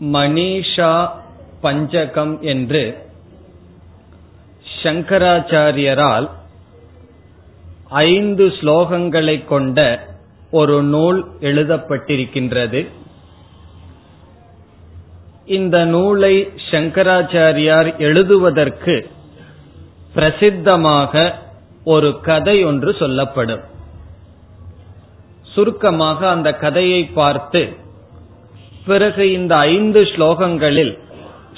மணிஷா பஞ்சகம் என்று சங்கராச்சாரியரால் ஐந்து ஸ்லோகங்களை கொண்ட ஒரு நூல் எழுதப்பட்டிருக்கின்றது. இந்த நூலை சங்கராச்சாரியார் எழுதுவதற்கு பிரசித்தமாக ஒரு கதை ஒன்று சொல்லப்படும். சுருக்கமாக அந்த கதையை பார்த்து பிறகு இந்த ஐந்து ஸ்லோகங்களில்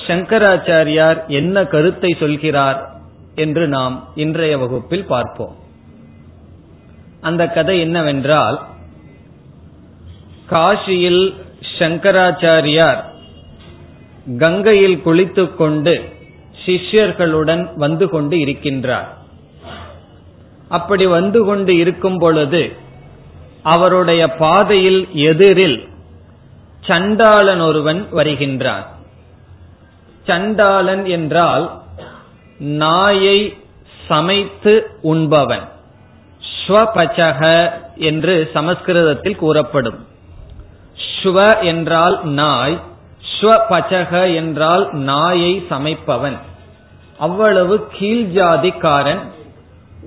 சங்கராச்சாரியார் என்ன கருத்தை சொல்கிறார் என்று நாம் இன்றைய வகுப்பில் பார்ப்போம். அந்த கதை என்னவென்றால் காஷியில் சங்கராச்சாரியார் கங்கையில் குளித்துக்கொண்டு சிஷ்யர்களுடன் வந்து கொண்டு இருக்கின்றார். அப்படி வந்து கொண்டு இருக்கும் பொழுது அவருடைய பாதையில் எதிரில் சண்டாளன் ஒருவன் வருகின்றான். சண்டாளன் என்றால் நாயை சமைத்து உண்பவன். ஸ்வபச்சக என்று சமஸ்கிருதத்தில் கூறப்படும். ஸ்வ என்றால் நாய் ஸ்வபச்சக என்றால் நாயை சமைப்பவன். அவ்வளவு கீழ்ஜாதிக்காரன்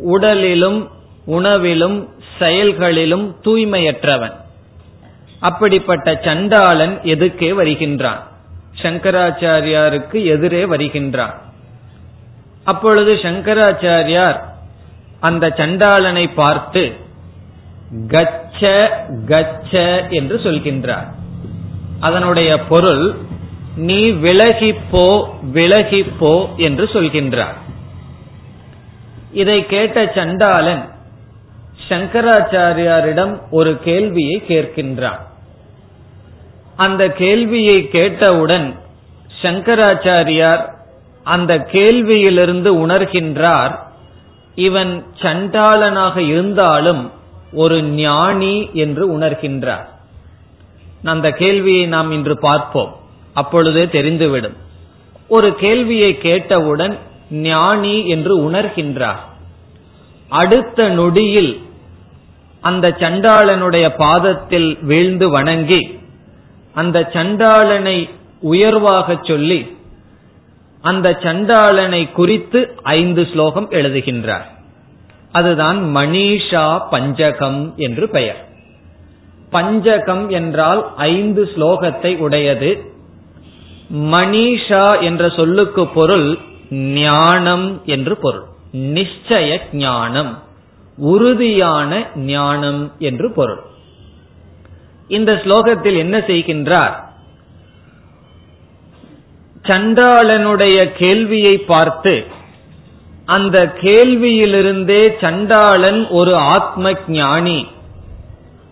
உடலிலும் உணவிலும் செயல்களிலும் தூய்மையற்றவன். அப்படிப்பட்ட சண்டாளன் எதுக்கே வருகின்றான்? சங்கராச்சாரியாருக்கு எதிரே வருகின்றான். அப்பொழுது சங்கராச்சாரியார் அந்த சண்டாளனை பார்த்து கச்ச கச்ச என்று சொல்கின்றார். அதனுடைய பொருள் நீ விலகிப்போ விலகிப்போ என்று சொல்கின்றார். இதை கேட்ட சண்டாளன் சங்கராச்சாரியாரிடம் ஒரு கேள்வியை கேட்கின்றான். அந்த கேள்வியை கேட்டவுடன் சங்கராச்சாரியார் அந்த கேள்வியிலிருந்து உணர்கின்றார் இவன் சண்டாளனாக இருந்தாலும் ஒரு ஞானி என்று உணர்கின்றார். அந்த கேள்வியை நாம் இன்று பார்ப்போம். அப்பொழுதே தெரிந்துவிடும். ஒரு கேள்வியை கேட்டவுடன் ஞானி என்று உணர்கின்றார். அடுத்த நொடியில் அந்த சண்டாளனுடைய பாதத்தில் வீழ்ந்து வணங்கி அந்த சண்டாளனை உயர்வாக சொல்லி அந்த சண்டாளனை குறித்து ஐந்து ஸ்லோகம் எழுதுகின்றார். அதுதான் மணிஷா பஞ்சகம் என்று பெயர். பஞ்சகம் என்றால் ஐந்து ஸ்லோகத்தை உடையது. மணிஷா என்ற சொல்லுக்கு பொருள் ஞானம் என்று பொருள். நிச்சய ஞானம் உறுதியான ஞானம் என்று பொருள். இந்த ஸ்லோகத்தில் என்ன செய்கின்றார்? சண்டாளனுடைய கேள்வியை பார்த்து அந்த கேள்வியிலிருந்தே சண்டாளன் ஒரு ஆத்ம ஞானி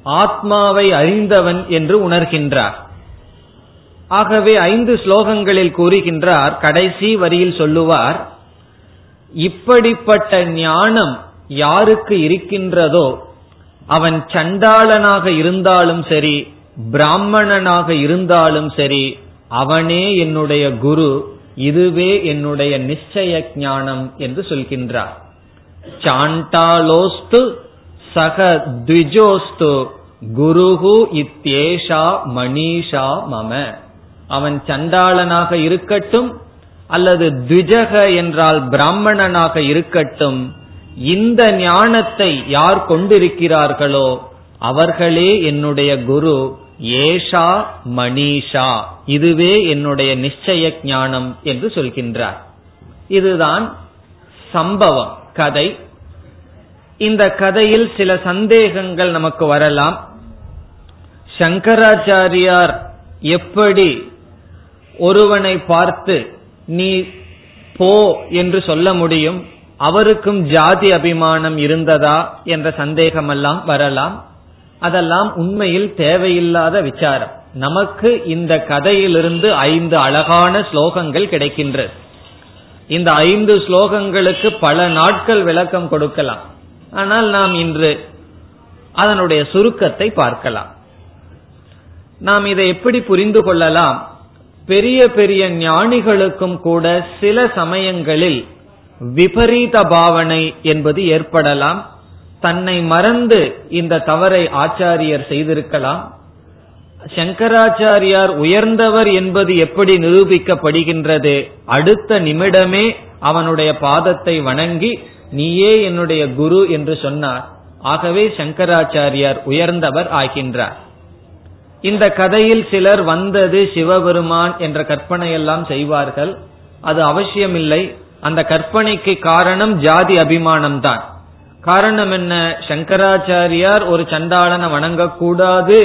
ஆத்மாவை அறிந்தவன் என்று உணர்கின்றார். ஆகவே ஐந்து ஸ்லோகங்களில் கூறுகின்றார் கடைசி வரியில் சொல்லுவார் இப்படிப்பட்ட ஞானம் யாருக்கு இருக்கின்றதோ அவன் சண்டாளனாக இருந்தாலும் சரி பிராமணனாக இருந்தாலும் சரி அவனே என்னுடைய குரு இதுவே என்னுடைய நிச்சய ஞானம் என்று சொல்கின்றார். சாண்டாலோஸ்து சக த்விஜோஸ்து குருகு இத்தேஷா மணிஷா மம. அவன் சண்டாளனாக இருக்கட்டும் அல்லது த்விஜக என்றால் பிராமணனாக இருக்கட்டும் இந்த ஞானத்தை யார் கொண்டிருக்கிறார்களோ அவர்களே என்னுடைய குரு ஏஷா மணிஷா. இதுவே என்னுடைய நிச்சய ஞானம் என்று சொல்கின்றார். இதுதான் சம்பவம் கதை. இந்த கதையில் சில சந்தேகங்கள் நமக்கு வரலாம். சங்கராச்சாரியார் எப்படி ஒருவனை பார்த்து நீ போ என்று சொல்ல முடியும்? அவருக்கும் ஜாதி அபிமானம் இருந்ததா என்ற சந்தேகமெல்லாம் வரலாம். அதெல்லாம் உண்மையில் தேவையில்லாத விசாரம். நமக்கு இந்த கதையிலிருந்து ஐந்து அழகான ஸ்லோகங்கள் கிடைக்கின்றது. இந்த ஐந்து ஸ்லோகங்களுக்கு பல நாட்கள் விளக்கம் கொடுக்கலாம். ஆனால் நாம் இன்று அதனுடைய சுருக்கத்தை பார்க்கலாம். நாம் இதை எப்படி புரிந்து கொள்ளலாம்? பெரிய பெரிய ஞானிகளுக்கும் கூட சில சமயங்களில் விபரீத பாவனை என்பது ஏற்படலாம். தன்னை மறந்து இந்த தவறை ஆச்சாரியர் செய்திருக்கலாம். சங்கராச்சாரியார் உயர்ந்தவர் என்பது எப்படி நிரூபிக்கப்படுகின்றது? அடுத்த நிமிடமே அவனுடைய பாதத்தை வணங்கி நீயே என்னுடைய குரு என்று சொன்னார். ஆகவே சங்கராச்சாரியார் உயர்ந்தவர் ஆகின்றார். இந்த கதையில் சிலர் வந்தது சிவபெருமான் என்ற கற்பனையெல்லாம் செய்வார்கள். அது அவசியமில்லை. அந்த கற்பனைக்கு காரணம் ஜாதி அபிமானம் தான் காரணம் என்ன? சங்கராச்சாரியார் ஒரு சண்டாளனை வணங்கக்கூடாது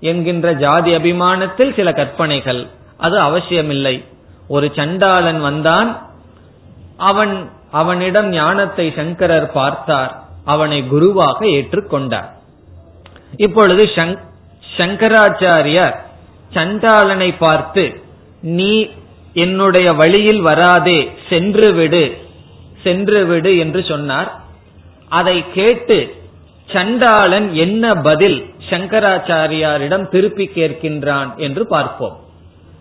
என்கின்ற ஜாதி அபிமானத்தில் சில கற்பனைகள். அது அவசியமில்லை. ஒரு சண்டாளன் வந்தான். அவன் அவனிடம் ஞானத்தை சங்கரர் பார்த்தார். அவனை குருவாக ஏற்றுக்கொண்டார். இப்பொழுது சங்கராச்சாரியார் சண்டாளனை பார்த்து நீ என்னுடைய வழியில் வராதே சென்று விடு. சென்று விடு என்று சொன்னார். அதை கேட்டு சண்டாளன் என்ன பதில் சங்கராச்சாரியாரிடம் திருப்பி கேட்கின்றான் என்று பார்ப்போம்.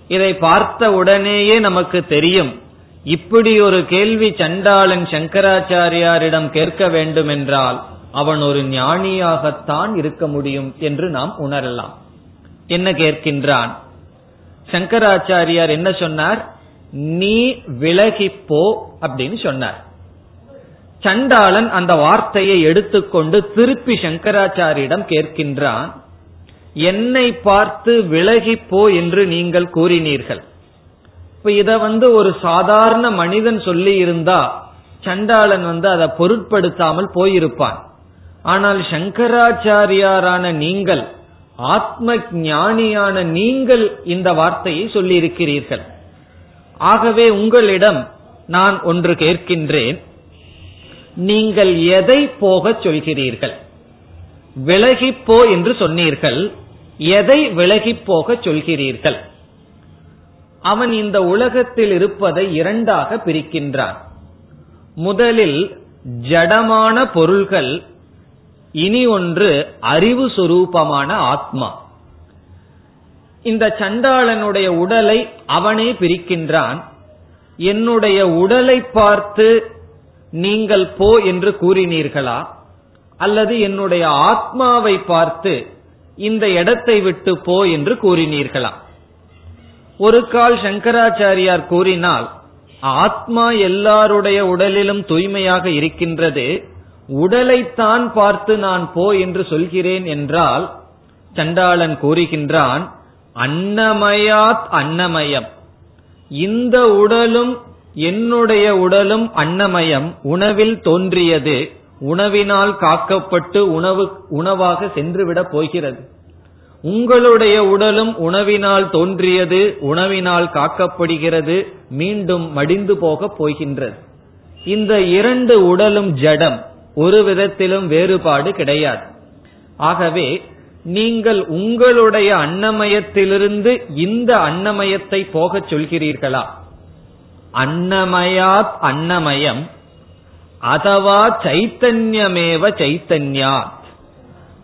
இதை பார்த்த உடனேயே நமக்கு தெரியும் இப்படி ஒரு கேள்வி சண்டாளன் சங்கராச்சாரியாரிடம் கேட்க வேண்டும் என்றால் அவன் ஒரு ஞானியாகத்தான் இருக்க முடியும் என்று நாம் உணரலாம். என்ன கேட்கின்றான்? சங்கராச்சாரியார் என்ன சொன்னார்? நீ விலகிப்போ அப்படின்னு சொன்னார். சண்டாளன் அந்த வார்த்தையை எடுத்துக்கொண்டு திருப்பி சங்கராச்சாரியிடம் கேட்கின்றான் என்னை பார்த்து விலகிப்போ என்று நீங்கள் கூறினீர்கள். இப்ப இத வந்து ஒரு சாதாரண மனிதன் சொல்லி இருந்தா சண்டாளன் வந்து அதை பொருட்படுத்தாமல் போயிருப்பான். ஆனால் சங்கராச்சாரியாரான நீங்கள் ஆத்ம ஞானியான நீங்கள் இந்த வார்த்தையை சொல்லியிருக்கிறீர்கள். ஆகவே உங்களிடம் நான் ஒன்று கேட்கின்றேன். நீங்கள் எதை போக சொல்கிறீர்கள்? விலகிப்போ என்று சொன்னீர்கள். எதை விலகிப் போகச் சொல்கிறீர்கள்? அவன் இந்த உலகத்தில் இருப்பதை இரண்டாக பிரிக்கின்றான். முதலில் ஜடமான பொருள்கள் இனி ஒன்று அறிவு சுரூபமான ஆத்மா. இந்த சண்டாளனுடைய உடலை அவனே பிரிக்கின்றான். என்னுடைய உடலை பார்த்து நீங்கள் போ என்று கூறினீர்களா? அல்லது என்னுடைய ஆத்மாவை பார்த்து இந்த இடத்தை விட்டு போ என்று கூறினீர்களா? ஒரு கால் சங்கராச்சாரியார் கூறினால் ஆத்மா எல்லாருடைய உடலிலும் தூய்மையாக இருக்கின்றது. உடலைத்தான் பார்த்து நான் போ என்று சொல்கிறேன் என்றால் சண்டாளன் கூறுகின்றான் அன்னமயாத் அன்னமயம். இந்த உடலும் என்னுடைய உடலும் அன்னமயம். உணவில் தோன்றியது. உணவினால் காக்கப்பட்டு உணவு உணவாக சென்றுவிடப் போகிறது. உங்களுடைய உடலும் உணவினால் தோன்றியது. உணவினால் காக்கப்படுகிறது. மீண்டும் மடிந்து போகப் போகின்றது. இந்த இரண்டு உடலும் ஜடம். ஒரு விதத்திலும் வேறுபாடு கிடையாது. ஆகவே நீங்கள் உங்களுடைய அன்னமயத்திலிருந்து இந்த அன்னமயத்தை போகச் சொல்கிறீர்களா? அன்னமயாத் அன்னமயம் அதவா சைத்தன்யமேவ சைத்தன்யாத்.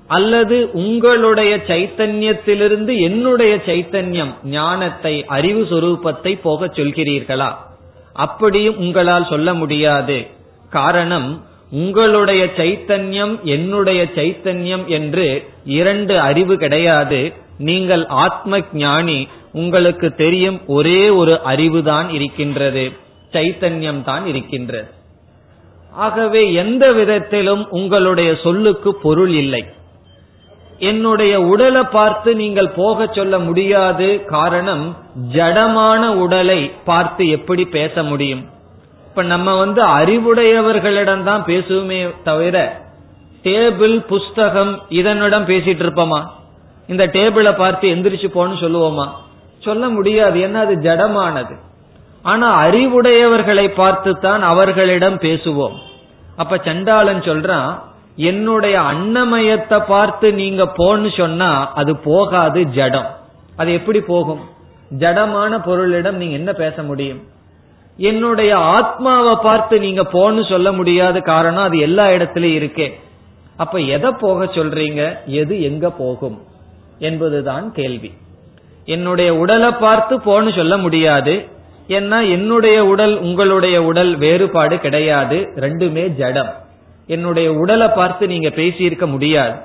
அல்லது உங்களுடைய சைத்தன்யத்திலிருந்து என்னுடைய சைத்தன்யம் ஞானத்தை அறிவு சுரூபத்தை போகச் சொல்கிறீர்களா? அப்படியும் உங்களால் சொல்ல முடியாது. காரணம் உங்களுடைய சைத்தன்யம் என்னுடைய சைத்தன்யம் என்று இரண்டு அறிவு கிடையாது. நீங்கள் ஆத்ம ஞானி உங்களுக்கு தெரியும் ஒரே ஒரு அறிவுதான் இருக்கின்றது. சைத்தன்யம் தான் இருக்கின்றது. ஆகவே எந்த விதத்திலும் உங்களுடைய சொல்லுக்கு பொருள் இல்லை. என்னுடைய உடலை பார்த்து நீங்கள் போக சொல்ல முடியாது. காரணம் ஜடமான உடலை பார்த்து எப்படி பேச முடியும்? இப்ப நம்ம வந்து அறிவுடையவர்களிடம் தான் பேசுவோமே தவிர டேபிள் புஸ்தகம் இதனிடம் பேசிட்டு இருப்போமா? இந்த டேபிளை பார்த்து எந்திரிச்சு போன்னு சொல்லுவோமா? சொல்ல முடியாது. என்ன அது? ஜடமானது. ஆனா அறிவுடையவர்களை பார்த்து தான் அவர்களிடம் பேசுவோம். அப்ப சண்டாளன் சொல்றான் என்னுடைய அன்னமயத்தை பார்த்து நீங்க போன்னு சொன்னா அது போகாது ஜடம். அது எப்படி போகும்? ஜடமான பொருளிடம் நீங்க என்ன பேச முடியும்? என்னுடைய ஆத்மாவை பார்த்து நீங்க போன்னு சொல்ல முடியாத காரணம் அது எல்லா இடத்திலயும் இருக்கே. அப்ப எதை போக சொல்றீங்க? எது எங்க போகும்? என்பதுதான் கேள்வி. என்னுடைய உடலை பார்த்து போன்னு சொல்ல முடியாது. ஏன்னா என்னுடைய உடல் உங்களுடைய உடல் வேறுபாடு கிடையாது. ரெண்டுமே ஜடம். என்னுடைய உடலை பார்த்து நீங்க பேசியிருக்க முடியாது.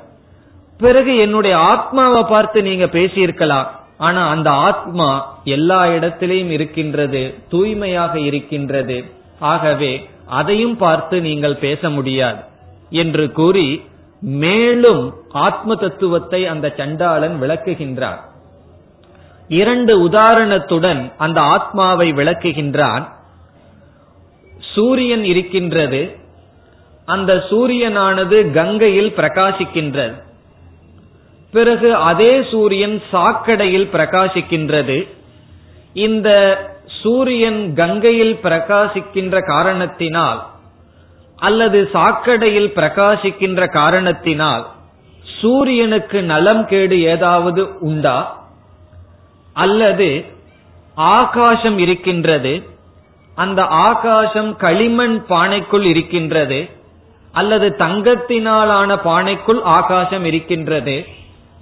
பிறகு என்னுடைய ஆத்மாவை பார்த்து நீங்க பேசியிருக்கலாம். ஆனா அந்த ஆத்மா எல்லா இடத்திலையும் இருக்கின்றது தூய்மையாக இருக்கின்றது. ஆகவே அதையும் பார்த்து நீங்கள் பேச முடியாது என்று கூறி மேலும் ஆத்ம தத்துவத்தை அந்த சண்டாளன் விளக்குகின்றார் இரண்டு உதாரணத்துடன் அந்த ஆத்மாவை விளக்குகின்றான். சூரியன் இருக்கின்றது அந்த சூரியனானது கங்கையில் பிரகாசிக்கின்றது. பிறகு அதே சூரியன் சாக்கடையில் பிரகாசிக்கின்றது. இந்த சூரியன் கங்கையில் பிரகாசிக்கின்ற காரணத்தினால் அல்லது சாக்கடையில் பிரகாசிக்கின்ற காரணத்தினால் சூரியனுக்கு நலம் கேடு ஏதாவது உண்டா? அல்லது ஆகாசம் இருக்கின்றது அந்த ஆகாசம் களிமண் பானைக்குள் இருக்கின்றது அல்லது தங்கத்தினாலான பானைக்குள் ஆகாசம் இருக்கின்றது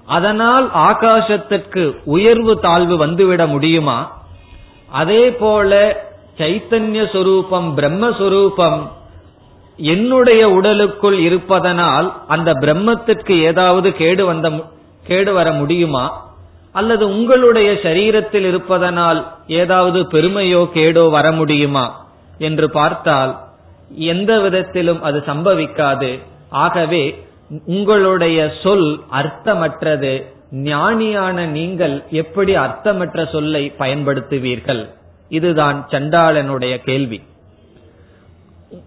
அதனால் ஆகாசத்திற்கு உயர்வு தாழ்வு வந்துவிட முடியுமா? அதே போல சைத்தன்ய சொரூபம் பிரம்மஸ்வரூபம் என்னுடைய உடலுக்குள் இருப்பதனால் அந்த பிரம்மத்திற்கு ஏதாவது கேடு வந்த கேடு வர முடியுமா? அல்லது உங்களுடைய சரீரத்தில் இருப்பதனால் ஏதாவது பெருமையோ கேடோ வர முடியுமா? என்று பார்த்தால் எந்த விதத்திலும் அது சம்பவிக்காது. ஆகவே உங்களுடைய சொல் அர்த்தமற்றது ஞானியான நீங்கள் எப்படி அர்த்தமற்ற சொல்லை பயன்படுத்துவீர்கள்? இதுதான் சண்டாளனுடைய கேள்வி.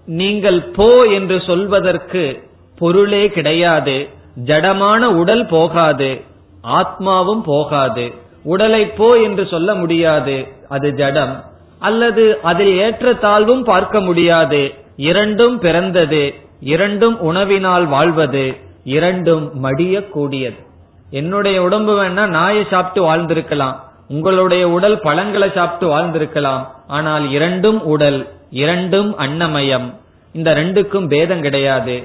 நீங்கள் போ என்று சொல்வதற்கு பொருளே கிடையாது ஜடமான உடல் போகாது ஆத்மாவும் போகாது. உடலை போ என்று சொல்ல முடியாது அது ஜடம். அல்லது அதில் ஏற்ற தாழ்வும் பார்க்க முடியாது இரண்டும் பிறந்தது. இரண்டும் உணவினால் வாழ்வது இரண்டும் மடியக்கூடியது. என்னுடைய உடம்பு வேணா நாயை சாப்பிட்டு வாழ்ந்திருக்கலாம் உங்களுடைய உடல் பழங்களை சாப்பிட்டு வாழ்ந்திருக்கலாம் ஆனால் இரண்டும் உடல் இரண்டும் அன்னமயம். இந்த ரெண்டுக்கும் பேதம் கிடையாது.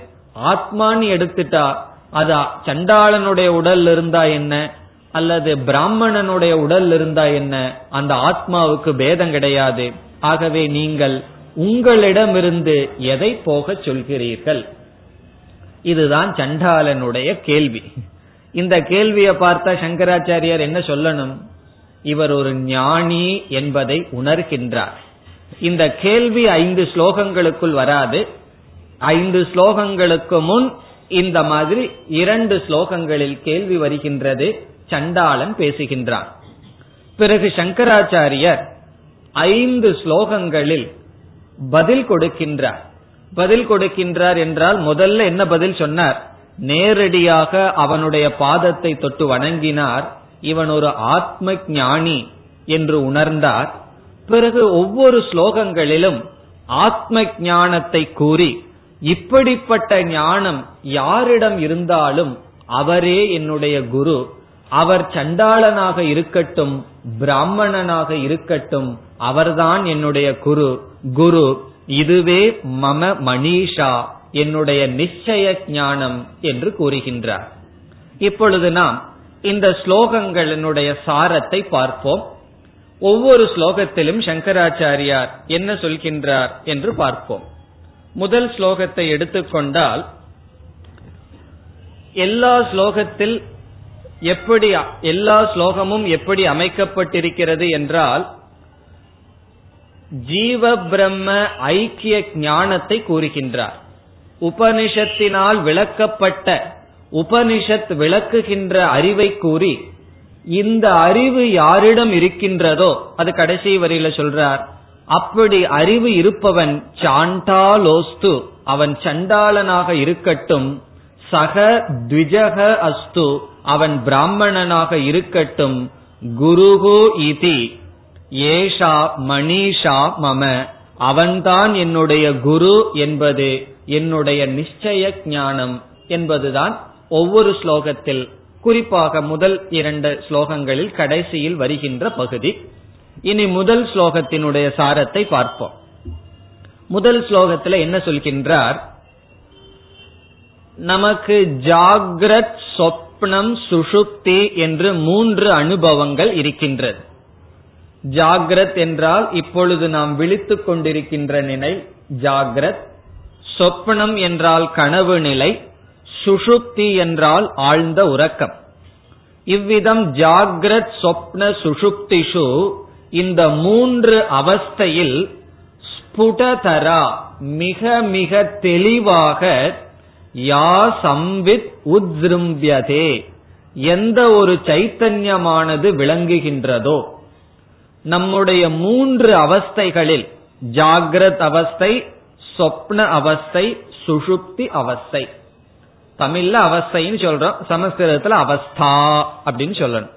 ஆத்மான்னு எடுத்துட்டா அது சண்டாளனுடைய உடல் இருந்தா என்ன அல்லது பிராமணனுடைய உடல் இருந்தா என்ன அந்த ஆத்மாவுக்கு பேதம் கிடையாது. ஆகவே நீங்கள் உங்களிடமிருந்து எதை போக சொல்கிறீர்கள்? இதுதான் சண்டாலனுடைய கேள்வி. இந்த கேள்வியை பார்த்தா சங்கராச்சாரியார் என்ன சொல்லணும்? இவர் ஒரு ஞானி என்பதை உணர்கின்றார். இந்த கேள்வி ஐந்து ஸ்லோகங்களுக்குள் வராது. ஐந்து ஸ்லோகங்களுக்கு முன் இந்த மாதிரி இரண்டு ஸ்லோகங்களில் கேள்வி வருகின்றது. சண்டாளன் பேசுகின்றான். பிறகு சங்கராச்சாரியர் ஐந்து ஸ்லோகங்களில் பதில் கொடுக்கின்றார். பதில் கொடுக்கின்றார் என்றால் முதல்ல என்ன பதில் சொன்னார்? நேரடியாக அவனுடைய பாதத்தை தொட்டு வணங்கினார். இவன் ஒரு ஆத்ம ஞானி என்று உணர்ந்தார். பிறகு ஒவ்வொரு ஸ்லோகங்களிலும் ஆத்ம ஞானத்தை கூறி இப்படிப்பட்ட ஞானம் யாரிடம் இருந்தாலும் அவரே என்னுடைய குரு. அவர் சண்டாளனாக இருக்கட்டும் பிராமணனாக இருக்கட்டும் அவர்தான் என்னுடைய குரு குரு இதுவே மம மணிஷா என்னுடைய நிச்சய ஞானம் என்று கூறுகின்றார். இப்பொழுது நாம் இந்த ஸ்லோகங்களினுடைய சாரத்தை பார்ப்போம். ஒவ்வொரு ஸ்லோகத்திலும் சங்கராச்சாரியார் என்ன சொல்கின்றார் என்று பார்ப்போம். முதல் ஸ்லோகத்தை எடுத்துக்கொண்டால் எல்லா ஸ்லோகத்தில் எப்படி எல்லா ஸ்லோகமும் எப்படி அமைக்கப்பட்டிருக்கிறது என்றால் ஜீவ பிரம்ம ஐக்கிய ஞானத்தை கூறுகின்றார். உபனிஷத்தினால் விளக்கப்பட்ட உபனிஷத் விளக்குகின்ற அறிவை கூறி இந்த அறிவு யாரிடம் இருக்கின்றதோ அது கடைசி வரியில சொல்றார் அப்படி அறிவு இருப்பவன் சாண்டாலோஸ்து அவன் சண்டாளனாக இருக்கட்டும் சக த்விஜக அஸ்து அவன் பிராமணனாக இருக்கட்டும் குருகு இதி. ஏஷா மணிஷா மம. அவன்தான் என்னுடைய குரு என்பது என்னுடைய நிச்சய ஞானம் என்பதுதான் ஒவ்வொரு ஸ்லோகத்தில் குறிப்பாக முதல் இரண்டு ஸ்லோகங்களில் கடைசியில் வருகின்ற பகுதி. இனி முதல் ஸ்லோகத்தினுடைய சாரத்தை பார்ப்போம். முதல் ஸ்லோகத்தில் என்ன சொல்கின்றார்? நமக்கு ஜாகிரத் சொப்னம் சுஷுப்தி என்று மூன்று அனுபவங்கள் இருக்கின்றது. ஜாகிரத் என்றால் இப்பொழுது நாம் விழித்துக் கொண்டிருக்கின்ற நிலை ஜாகிரத் சொப்னம் என்றால் கனவு நிலை சுஷுப்தி என்றால் ஆழ்ந்த உறக்கம். இவ்விதம் ஜாகிரத் சொப்ன சுஷுப்திஷு இந்த மூன்று அவஸ்தையில் ஸ்புடதரா மிக மிக தெளிவாக யா சம்வித் உத்ரும்பியதே எந்த ஒரு சைத்தன்யமானது விளங்குகின்றதோ. நம்முடைய மூன்று அவஸ்தைகளில் ஜாகிரத் அவஸ்தை சொப்ன அவஸ்தை சுஷுப்தி அவஸ்தை. தமிழ்ல அவஸ்தைன்னு சொல்றோம் சமஸ்கிருதத்துல அவஸ்தா அப்படின்னு சொல்லணும்.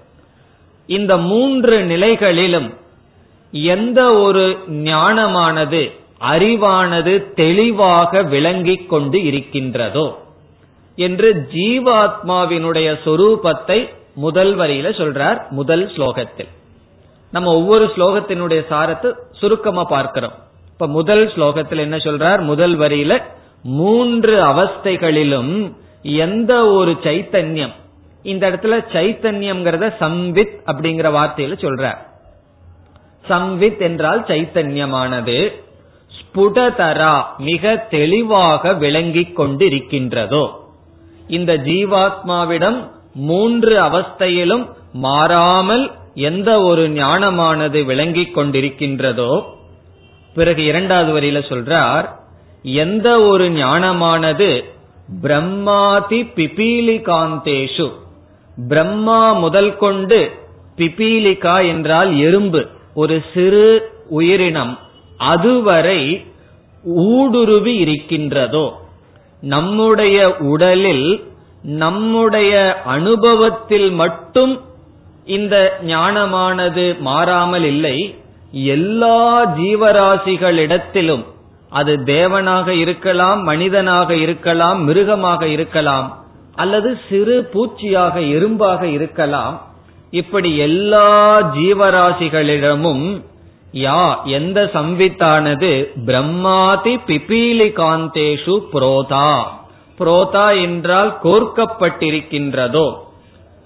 இந்த மூன்று நிலைகளிலும் எந்த ஒரு ஞானமானது அறிவானது தெளிவாக விளங்கிக் கொண்டு இருக்கின்றதோ என்று ஜீவாத்மாவினுடைய சொரூபத்தை முதல் வரியில சொல்றார் முதல் ஸ்லோகத்தில். நம்ம ஒவ்வொரு ஸ்லோகத்தினுடைய சாரத்தை சுருக்கமா பார்க்கிறோம். இப்ப முதல் ஸ்லோகத்தில் என்ன சொல்றார்? முதல் வரியில மூன்று அவஸ்தைகளிலும் எந்த ஒரு சைத்தன்யம் இந்த இடத்துல சைத்தன்யம்ங்கிறத சம்வித் அப்படிங்கிற வார்த்தையில சொல்றார். சம்வித் என்றால் சைத்தன்யமானது. ஸ்புடதரா மிக தெளிவாக விளங்கிக் கொண்டிருக்கின்றதோ. இந்த ஜீவாத்மாவிடம் மூன்று அவஸ்தையிலும் மாறாமல் எந்த ஒரு ஞானமானது விளங்கிக் கொண்டிருக்கின்றதோ பிறகு இரண்டாவது வரியில சொல்றார் எந்த ஒரு ஞானமானது பிரம்மாதி பிபீலிகாந்தேஷு பிரம்மா முதல் கொண்டு பிபீலிகா என்றால் எறும்பு ஒரு சிறு உயிரினம் அதுவரை ஊடுருவி இருக்கின்றதோ நம்முடைய உடலில் நம்முடைய அனுபவத்தில் மட்டும் இந்த ஞானமானது மாறாமல் இல்லை. எல்லா ஜீவராசிகளிடத்திலும் அது தேவனாக இருக்கலாம் மனிதனாக இருக்கலாம் மிருகமாக இருக்கலாம் அல்லது சிறு பூச்சியாக எறும்பாக இருக்கலாம். இப்படி எல்லா ஜீவராசிகளிடமும் யா எந்த சம்வித்தானது? பிரம்மாதி பிபீலி காந்தேஷு புரோதா. புரோதா என்றால் கோர்க்கப்பட்டிருக்கின்றதோ.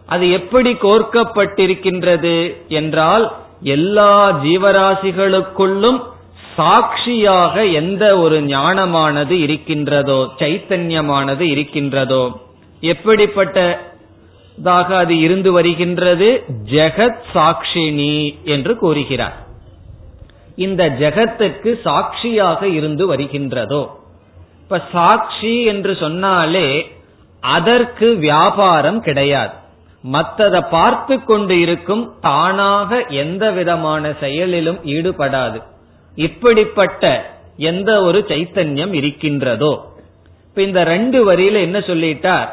அது எப்படி கோர்க்கப்பட்டிருக்கின்றது என்றால் எல்லா ஜீவராசிகளுக்குள்ளும் சாட்சியாக எந்த ஒரு ஞானமானது இருக்கின்றதோ சைத்தன்யமானது இருக்கின்றதோ எப்படிப்பட்டதாக அது இருந்து வருகின்றது? ஜெகத் சாட்சினி என்று கூறுகிறார். இந்த ஜெகத்துக்கு சாட்சியாக இருந்து வருகின்றதோ. இப்ப சாட்சி என்று சொன்னாலே அதற்கு வியாபாரம் கிடையாது. மற்றதை பார்த்து கொண்டு இருக்கும் தானாக எந்த விதமான செயலிலும் ஈடுபடாது. இப்படிப்பட்ட எந்த ஒரு சைத்தன்யம் இருக்கின்றதோ. இப்ப இந்த ரெண்டு வரியில என்ன சொல்லிட்டார்?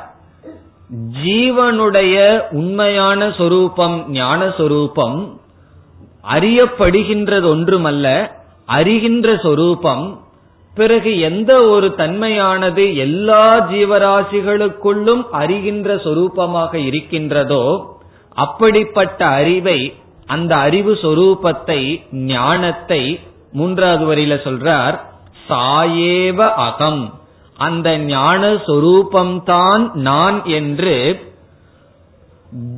ஜீவனுடைய உண்மையான சொரூபம் ஞான சொரூபம் அறியப்படுகின்றது ஒன்றுமல்ல அறிகின்ற சொரூபம் பிறகு எந்த ஒரு தன்மையானது எல்லா ஜீவராசிகளுக்குள்ளும் அறிகின்ற சொரூபமாக இருக்கின்றதோ அப்படிப்பட்ட அறிவை அந்த அறிவு சொரூபத்தை ஞானத்தை மூன்றாவது வரியில சொல்றார் சாயேவ அகம். அந்த ஞான சொரூபம்தான் நான் என்று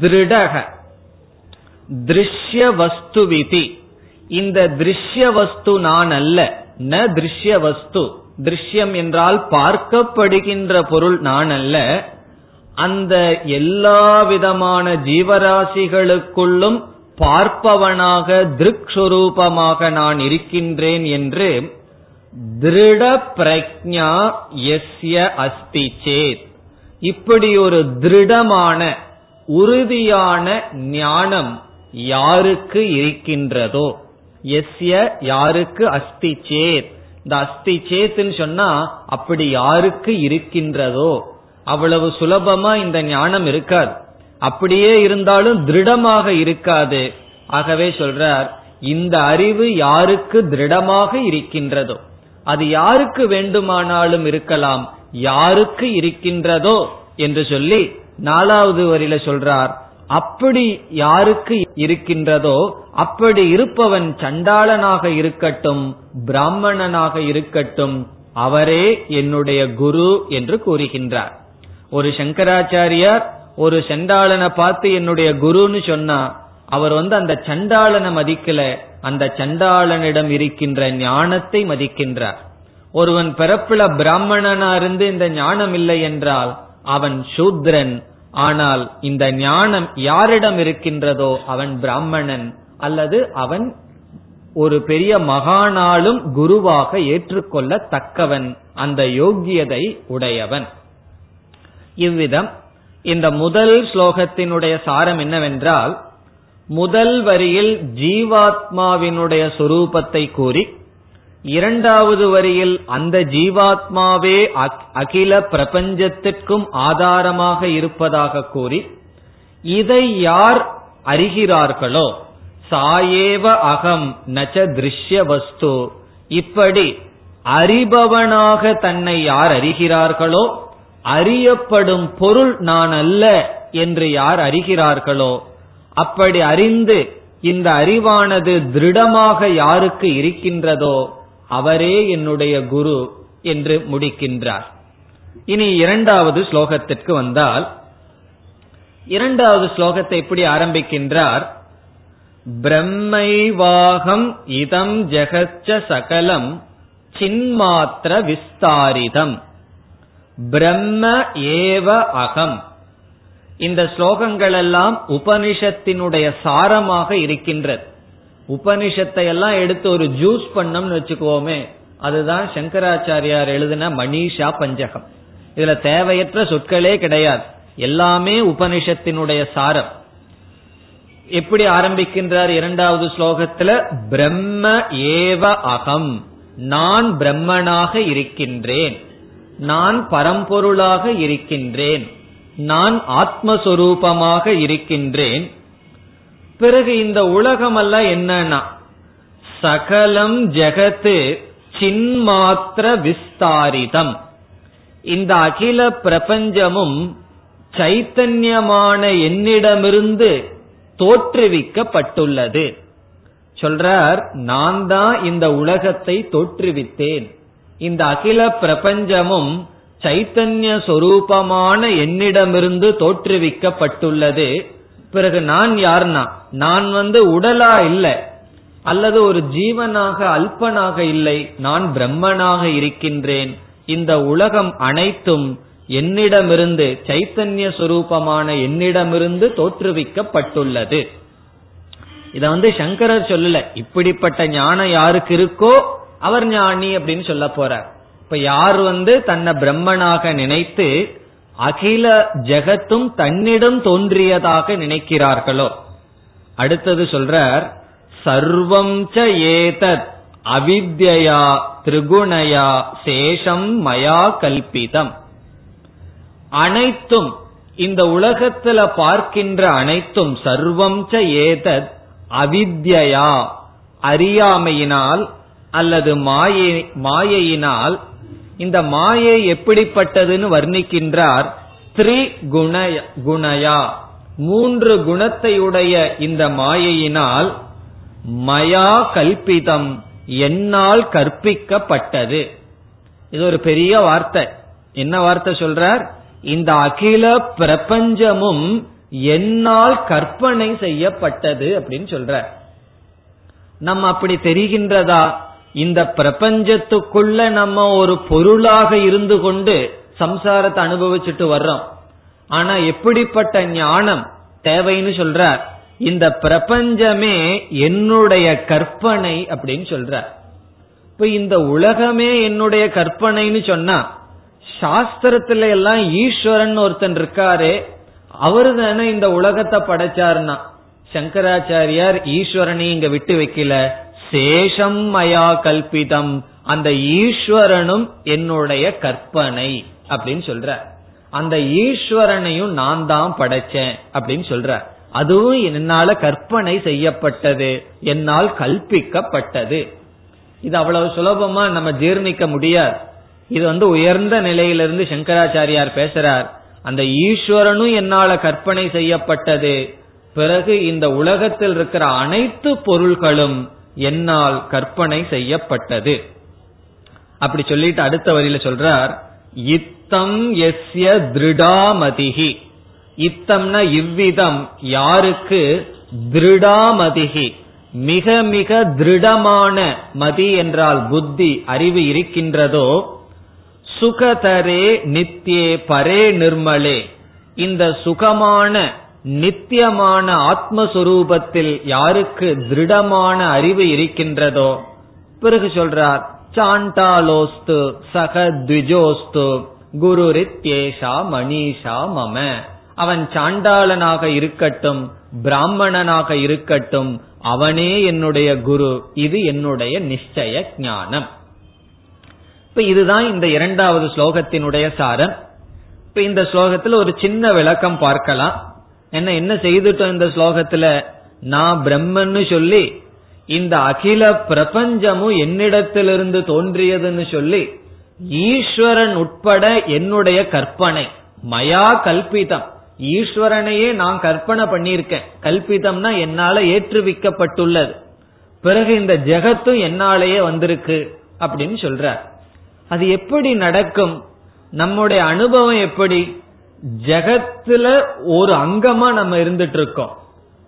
திருடக திருஷ்ய வஸ்து விதி இந்த திருஷ்ய வஸ்து நான் அல்ல. ந திருஷ்ய வஸ்து திருஷ்யம் என்றால் பார்க்கப்படுகின்ற பொருள் நான் அல்ல அந்த எல்லா விதமான ஜீவராசிகளுக்குள்ளும் பார்ப்பவனாக திருக்ஸ்வரூபமாக நான் இருக்கின்றேன் என்று திருட பிரக்ஞா எஸ்ய அஸ்தி சேத். இப்படி ஒரு திருடமான உறுதியான ஞானம் யாருக்கு இருக்கின்றதோ? எஸ்ய யாருக்கு அஸ்தி சேத்? இந்த அஸ்தி சேத்துன்னு சொன்னா அப்படி யாருக்கு இருக்கின்றதோ? அவ்வளவு சுலபமா இந்த ஞானம் இருக்காது. அப்படியே இருந்தாலும் திருடமாக இருக்காது. ஆகவே சொல்றார் இந்த அறிவு யாருக்கு திருடமாக இருக்கின்றதோ? அது யாருக்கு வேண்டுமானாலும் இருக்கலாம். யாருக்கு இருக்கின்றதோ? என்று சொல்லி நாலாவது வரியில சொல்றார் அப்படி யாருக்கு இருக்கின்றதோ அப்படி இருப்பவன் சண்டாளனாக இருக்கட்டும் பிராமணனாக இருக்கட்டும் அவரே என்னுடைய குரு என்று கூறுகின்றார். ஒரு சங்கராச்சாரியார் ஒரு சண்டாளனை பார்த்து என்னுடைய குருன்னு சொன்னா அவர் வந்து அந்த சண்டாளனை மதிக்கல அந்த சண்டாளனிடம் இருக்கின்ற ஞானத்தை மதிக்கின்றார். ஒருவன் பிறப்புல பிராமணனா இருந்து இந்த ஞானம் இல்லை என்றால் அவன் சூத்ரன் ஆனால் இந்த ஞானம் யாரிடம் இருக்கின்றதோ அவன் பிராமணன் அல்லது அவன் ஒரு பெரிய மகானாலும் குருவாக ஏற்றுக்கொள்ள தக்கவன் அந்த யோக்கியதை உடையவன். இவ்விதம் இந்த முதல் ஸ்லோகத்தினுடைய சாரம் என்னவென்றால் முதல் வரியில் ஜீவாத்மாவினுடைய சொரூபத்தை கூறி இரண்டாவது வரியில் அந்த ஜீவாத்மாவே அகில பிரபஞ்சத்திற்கும் ஆதாரமாக இருப்பதாக கூறி இதை யார் அறிகிறார்களோ சாயேவ அகம் நச்ச திருஷ்ய வஸ்து இப்படி அறிபவனாக தன்னை யார் அறிகிறார்களோ அறியப்படும் பொருள் நான் அல்ல என்று யார் அறிகிறார்களோ அப்படி அறிந்து இந்த அறிவானது திருடமாக யாருக்கு இருக்கின்றதோ அவரே என்னுடைய குரு என்று முடிக்கின்றார். இனி இரண்டாவது ஸ்லோகத்திற்கு வந்தால் இரண்டாவது ஸ்லோகத்தை எப்படி ஆரம்பிக்கின்றார்? பிரம்மைவாகம் இதம் ஜெகச்ச சகலம் சின்மாத்திர விஸ்தாரிதம். பிரம்ம ஏவ அகம். இந்த ஸ்லோகங்கள் எல்லாம் உபனிஷத்தினுடைய சாரமாக இருக்கின்றது. உபனிஷத்தை எல்லாம் எடுத்து ஒரு ஜூஸ் பண்ணம்னு வச்சுக்கோமே அதுதான் சங்கராச்சாரியார் எழுதின மணிஷா பஞ்சகம். இதுல தேவையற்ற சொற்களே கிடையாது. எல்லாமே உபனிஷத்தினுடைய சாரம். எப்படி ஆரம்பிக்கின்றார் இரண்டாவது ஸ்லோகத்துல? பிரம்ம ஏவ அகம். நான் பிரம்மனாக இருக்கின்றேன். நான் பரம்பொருளாக இருக்கின்றேன். நான் ஆத்மஸ்வரூபமாக இருக்கின்றேன். பிறகு இந்த உலகமல்ல என்னன்னா சகலம் ஜெகத்து சின்மாத்திர விஸ்தாரிதம். இந்த அகில பிரபஞ்சமும் சைத்தன்யமான என்னிடமிருந்து தோற்றுவிக்கப்பட்டுள்ளது. சொல்றார் நான் தான் இந்த உலகத்தை தோற்றுவித்தேன். இந்த அகில பிரபஞ்சமும் சைத்தன்ய சொரூபமான என்னிடமிருந்து தோற்றுவிக்கப்பட்டுள்ளது. பிறகு நான் யார்னா நான் வந்து உடலா இல்லை. அல்லது ஒரு ஜீவனாக அல்பனாக இல்லை. நான் பிரம்மனாக இருக்கின்றேன். இந்த உலகம் அனைத்தும் என்னிடமிருந்து சைத்தன்ய சுரூபமான என்னிடமிருந்து தோற்றுவிக்கப்பட்டுள்ளது. இத வந்து சங்கரர் சொல்லல. இப்படிப்பட்ட ஞானம் யாருக்கு இருக்கோ அவர் ஞானி அப்படின்னு சொல்ல போறார். இப்ப யார் வந்து தன்னை பிரம்மனாக நினைத்து அகில ஜெகத்தும் தன்னிடம் தோன்றியதாக நினைக்கிறார்களோ? அடுத்தது சொல்றார் சர்வம் ச ஏதத் அவித்யா திரிகுணயா சேஷம் மயா கல்பிதம். அனைத்தும் இந்த உலகத்துல பார்க்கின்ற அனைத்தும் சர்வம் ச ஏதத் அவித்யா அறியாமையினால் அல்லது மாயை மாயையினால் இந்த மாயை எப்படிப்பட்டதுன்னு வர்ணிக்கின்றார் த்ரி குணயா மூன்று குணத்தையுடைய இந்த மாயையினால் மயா கல்பிதம் என்னால் கற்பிக்கப்பட்டது. இது ஒரு பெரிய வார்த்தை. என்ன வார்த்தை சொல்றார்? இந்த அகில பிரபஞ்சமும் என்னால் கற்பனை செய்யப்பட்டது அப்படின்னு சொல்ற நம்ம அப்படி தெரிகின்றதா? இந்த பிரபஞ்சத்துக்குள்ள நம்ம ஒரு பொருளாக இருந்து கொண்டு சம்சாரத்தை அனுபவிச்சுட்டு வர்றோம். ஆனா எப்படிப்பட்ட ஞானம் தேவைன்னு சொல்றார். இந்த பிரபஞ்சமே என்னுடைய கற்பனை அப்படின்னு சொல்றார். இப்ப இந்த உலகமே என்னுடைய கற்பனைன்னு சொன்னா சாஸ்திரத்துல எல்லாம் ஈஸ்வரன் ஒருத்தன் இருக்காரு. அவரு தானே இந்த உலகத்தை படைச்சாருன்னா. சங்கராச்சாரியார் ஈஸ்வரனை இங்க விட்டு வைக்கல. சேஷம் மயா கல்பிதம். அந்த ஈஸ்வரனும் என்னுடைய கற்பனை அப்படின்னு சொல்ற. அந்த ஈஸ்வரனையும் நான் தான் படைச்சேன் அப்படின்னு சொல்ற. அதுவும் என்னால கற்பனை செய்யப்பட்டது என்னால் கல்பிக்கப்பட்டது. இது அவ்வளவு சுலபமா நம்ம ஜீர்ணிக்க முடியாது. இது வந்து உயர்ந்த நிலையிலிருந்து சங்கராச்சாரியார் பேசுறார். அந்த ஈஸ்வரனும் என்னால கற்பனை செய்யப்பட்டது. பிறகு இந்த உலகத்தில் இருக்கிற அனைத்து பொருள்களும் என்னால் கற்பனை செய்யப்பட்டது. அப்படி சொல்லிட்டு அடுத்த வரியில சொல்றார் இத்தம் எஸ்ய திருடாமதிகி இத்தம்னா இவ்விதம் யாருக்கு? திருடாமதிகி மிக மிக திருடமான மதி என்றால் புத்தி அறிவு இருக்கின்றதோ சுகதரே நித்தியே பரே நிர்மலே. இந்த சுகமான நித்தியமான ஆத்மஸ்வரூபத்தில் யாருக்கு திருடமான அறிவு இருக்கின்றதோ பிறகு சொல்றார் சாண்டாலோஸ்து சக த்விஜோஸ்து குரு ரித்யேஷா மணிஷா மம. அவன் சாண்டாளனாக இருக்கட்டும் பிராமணனாக இருக்கட்டும் அவனே என்னுடைய குரு இது என்னுடைய நிச்சய ஞானம். இப்ப இதுதான் இந்த இரண்டாவது ஸ்லோகத்தினுடைய சாரம். இப்ப இந்த ஸ்லோகத்துல ஒரு சின்ன விளக்கம் பார்க்கலாம். என்ன என்ன செய்துட்டோம் இந்த ஸ்லோகத்துல? நான் பிரம்மன்னு சொல்லி இந்த அகில பிரபஞ்சமும் என்னிடத்திலிருந்து தோன்றியதுன்னு சொல்லி ஈஸ்வரன் உட்பட என்னுடைய கற்பனை மயா கல்பிதம். ஈஸ்வரனையே நான் கற்பனை பண்ணியிருக்கேன். கல்பிதம்னா என்னால ஏற்றுவிக்கப்பட்டுள்ளது. பிறகு இந்த ஜெகத்தும் என்னாலேயே வந்திருக்கு அப்படின்னு சொல்றார். அது எப்படி நடக்கும்? நம்முடைய அனுபவம் எப்படி? ஜெகத்துல ஒரு அங்கமா நம்ம இருந்துட்டு இருக்கோம்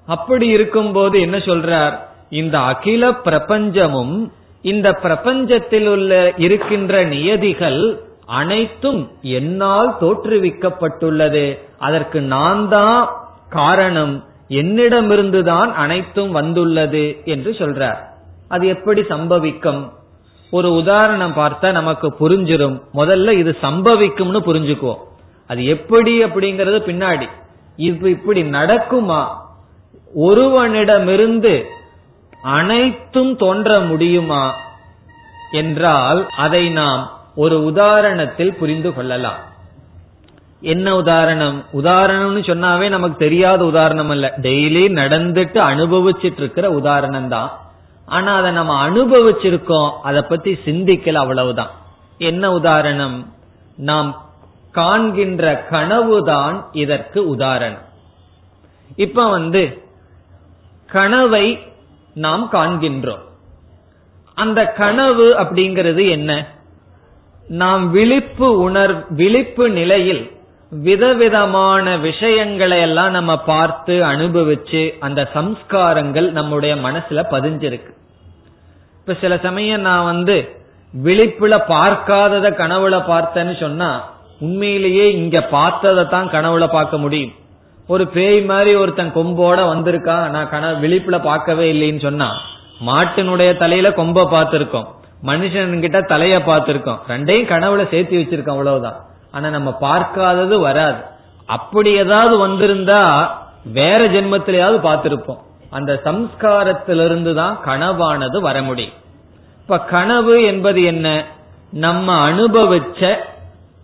அப்படி இருக்கும்போது என்ன சொல்றார்? இந்த அகில பிரபஞ்சமும் இந்த பிரபஞ்சத்தில் உள்ள இருக்கின்ற நியதிகள் அனைத்தும் என்னால் தோற்றுவிக்கப்பட்டுள்ளது. அதற்கு நான் தான் காரணம். என்னிடமிருந்துதான் அனைத்தும் வந்துள்ளது என்று சொல்றார். அது எப்படி சம்பவிக்கும்? ஒரு உதாரணம் பார்த்தா நமக்கு புரிஞ்சிடும் முதல்ல இது சம்பவிக்கும்னு புரிஞ்சுக்குவோம். அது எப்படி அப்படிங்கறது பின்னாடி. இது இப்படி நடக்குமா? ஒருவனிடமிருந்து அனைத்தும் தோன்ற முடியுமா என்றால் அதை நாம் ஒரு உதாரணத்தில் புரிந்து கொள்ளலாம். என்ன உதாரணம்? உதாரணம்னு சொன்னாவே நமக்கு தெரியாத உதாரணம் அல்ல. டெய்லி நடந்துட்டு அனுபவிச்சிட்டு இருக்கிற உதாரணம் தான் ஆனா அதை நம்ம அனுபவிச்சிருக்கோம். அதை பத்தி சிந்திக்கல அவ்வளவுதான். என்ன உதாரணம்? நாம் காண்கின்ற கனவுதான் இதற்கு உதாரணம். இப்ப வந்து கனவை நாம் காண்கின்றோம். அந்த கனவு அப்படிங்கிறது என்ன? நாம் விழிப்பு உணர் விழிப்பு நிலையில் விதவிதமான விஷயங்களை எல்லாம் நம்ம பார்த்து அனுபவிச்சு அந்த சம்ஸ்காரங்கள் நம்முடைய மனசுல பதிஞ்சிருக்கு. இப்ப சில சமயம் நான் வந்து விழிப்புல பார்க்காதத கனவுல பார்த்தேன்னு சொன்னா உண்மையிலேயே இங்க பார்த்ததை தான் கனவுல பார்க்க முடியும். ஒரு பேய் மாதிரி ஒருத்தன் கொம்போட வந்திருக்கா? நான் கனவு விழிப்புல பார்க்கவே இல்லைன்னு சொன்னா மாட்டினுடைய தலையில கொம்ப பார்த்திருக்கோம். மனுஷன்கிட்ட தலைய பார்த்திருக்கோம். ரெண்டையும் கனவுல சேர்த்து வச்சிருக்கோம் அவ்வளவுதான். ஆனா நம்ம பார்க்காதது வராது. அப்படி ஏதாவது வந்திருந்தா வேற ஜென்மத்திலேயாவது பார்த்திருப்போம். அந்த சம்ஸ்காரத்திலிருந்து தான் கனவானது வர முடியும். இப்ப கனவு என்பது என்ன? நம்ம அனுபவிச்ச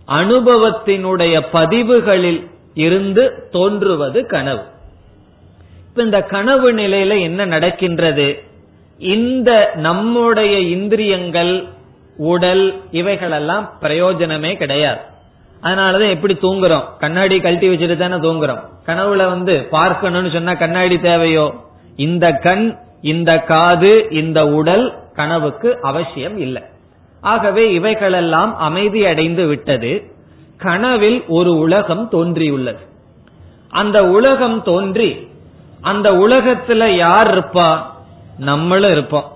அனுபவத்தினுடைய பதிவுகளில் இருந்து தோன்றுவது கனவு. இப்ப இந்த கனவு நிலையில என்ன நடக்கின்றது? இந்த நம்முடைய இந்திரியங்கள் உடல் இவைகளெல்லாம் பிரயோஜனமே கிடையாது. அதனாலதான் எப்படி தூங்குறோம்? கண்ணாடி கழட்டி வச்சுட்டு தானே தூங்குறோம். கனவுல வந்து பார்க்கணும்னு சொன்னா கண்ணாடி தேவையோ? இந்த கண் இந்த காது இந்த உடல் கனவுக்கு அவசியம் இல்லை. ஆகவே இவைகளெல்லாம் அமைதி அடைந்து விட்டது. கனவில் ஒரு உலகம் தோன்றியுள்ளது. அந்த உலகம் தோன்றி அந்த உலகத்துல யார் இருப்பா? நம்மளும் இருப்போம்.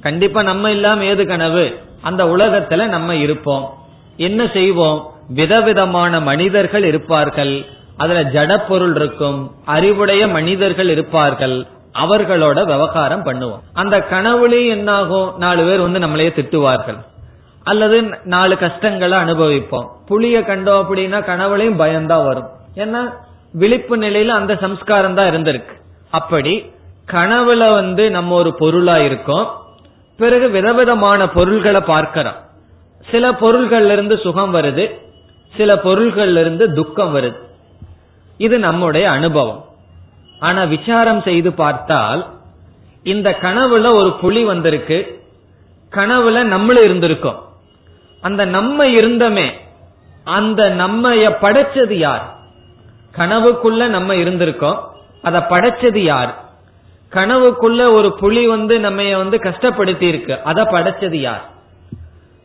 கண்டிப்பா நம்ம இல்லாம ஏது கனவு? அந்த உலகத்துல நம்ம இருப்போம். என்ன செய்வோம்? விதவிதமான மனிதர்கள் இருப்பார்கள். அதுல ஜடப்பொருள் இருக்கும். அறிவுடைய மனிதர்கள் இருப்பார்கள். அவர்களோட விவகாரம் பண்ணுவோம். அந்த கனவுலையும் என்னாகும்? நாலு பேர் வந்து நம்மளையே திட்டுவார்கள். அல்லது நாலு கஷ்டங்களை அனுபவிப்போம். புளிய கண்டோம் அப்படின்னா கனவுலையும் பயம்தான் வரும். ஏன்னா விழிப்பு நிலையில அந்த சம்ஸ்காரம் தான் இருந்திருக்கு. அப்படி கனவுல வந்து நம்ம ஒரு பொருளா இருக்கோம். பிறகு விதவிதமான பொருள்களை பார்க்கிறோம். சில பொருள்கள்ல இருந்து சுகம் வருது. சில பொருள்கள்ல இருந்து துக்கம் வருது. இது நம்முடைய அனுபவம். ஆனா விசாரம் செய்து பார்த்தால் இந்த கனவுல ஒரு புலி வந்திருக்கு. கனவுல நம்மளும் இருந்திருக்கோம். அந்த நம்ம இருந்தமே. அந்த நம்மைய படைச்சது யார்? கனவுக்குள்ள நம்ம இருந்திருக்கோம். அதை படைச்சது யார்? கனவுக்குள்ள ஒரு புலி வந்து நம்ம வந்து கஷ்டப்படுத்தி இருக்கு அதை படைச்சது யார்?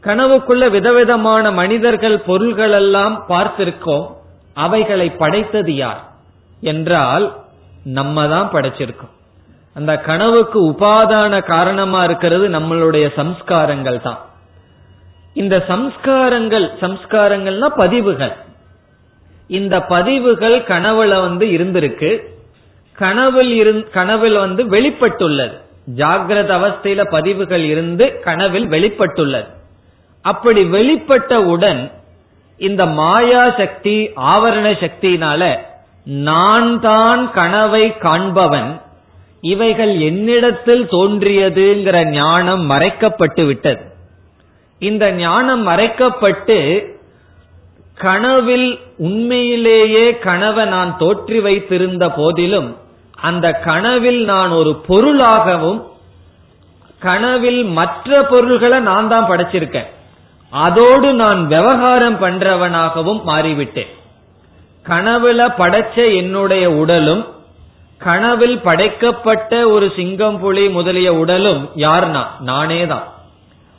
கனவுக்குள்ள விதவிதமான மனிதர்கள் பொருள்கள் எல்லாம் பார்த்திருக்கோம். அவைகளை படைத்தது யார்? என்றால் நம்ம தான் படைச்சிருக்கோம். அந்த கனவுக்கு உபாதான காரணமா இருக்கிறது நம்மளுடைய சம்ஸ்காரங்கள் தான் இந்த சம்ஸ்காரங்கள் சம்ஸ்காரங்கள்னா பதிவுகள். இந்த பதிவுகள் கனவுல வந்து இருந்திருக்கு. கனவில் இருந் கனவில் வந்து வெளிப்பட்டுள்ளது. ஜாகிரத அவஸ்தையில பதிவுகள் இருந்து கனவில் வெளிப்பட்டுள்ளது. அப்படி வெளிப்பட்டவுடன் இந்த மாயா சக்தி ஆவரண சக்தியினால நான் தான் கனவை காண்பவன். இவைகள் என்னிடத்தில் தோன்றியதுங்கிற ஞானம் மறைக்கப்பட்டு விட்டது. இந்த ஞானம் மறைக்கப்பட்டு கனவில் உண்மையிலேயே கனவை நான் தோற்றி வைத்திருந்த போதிலும் அந்த கனவில் நான் ஒரு பொருளாகவும் கனவில் மற்ற பொருள்களை நான் தான் படைச்சிருக்கேன். அதோடு நான் விவகாரம் பண்றவனாகவும் மாறிவிட்டேன். கனவுல படைச்ச என்னுடைய உடலும் கனவில் படைக்கப்பட்ட ஒரு சிங்கம் புலி முதலிய உடலும் யார்னா? நானே தான்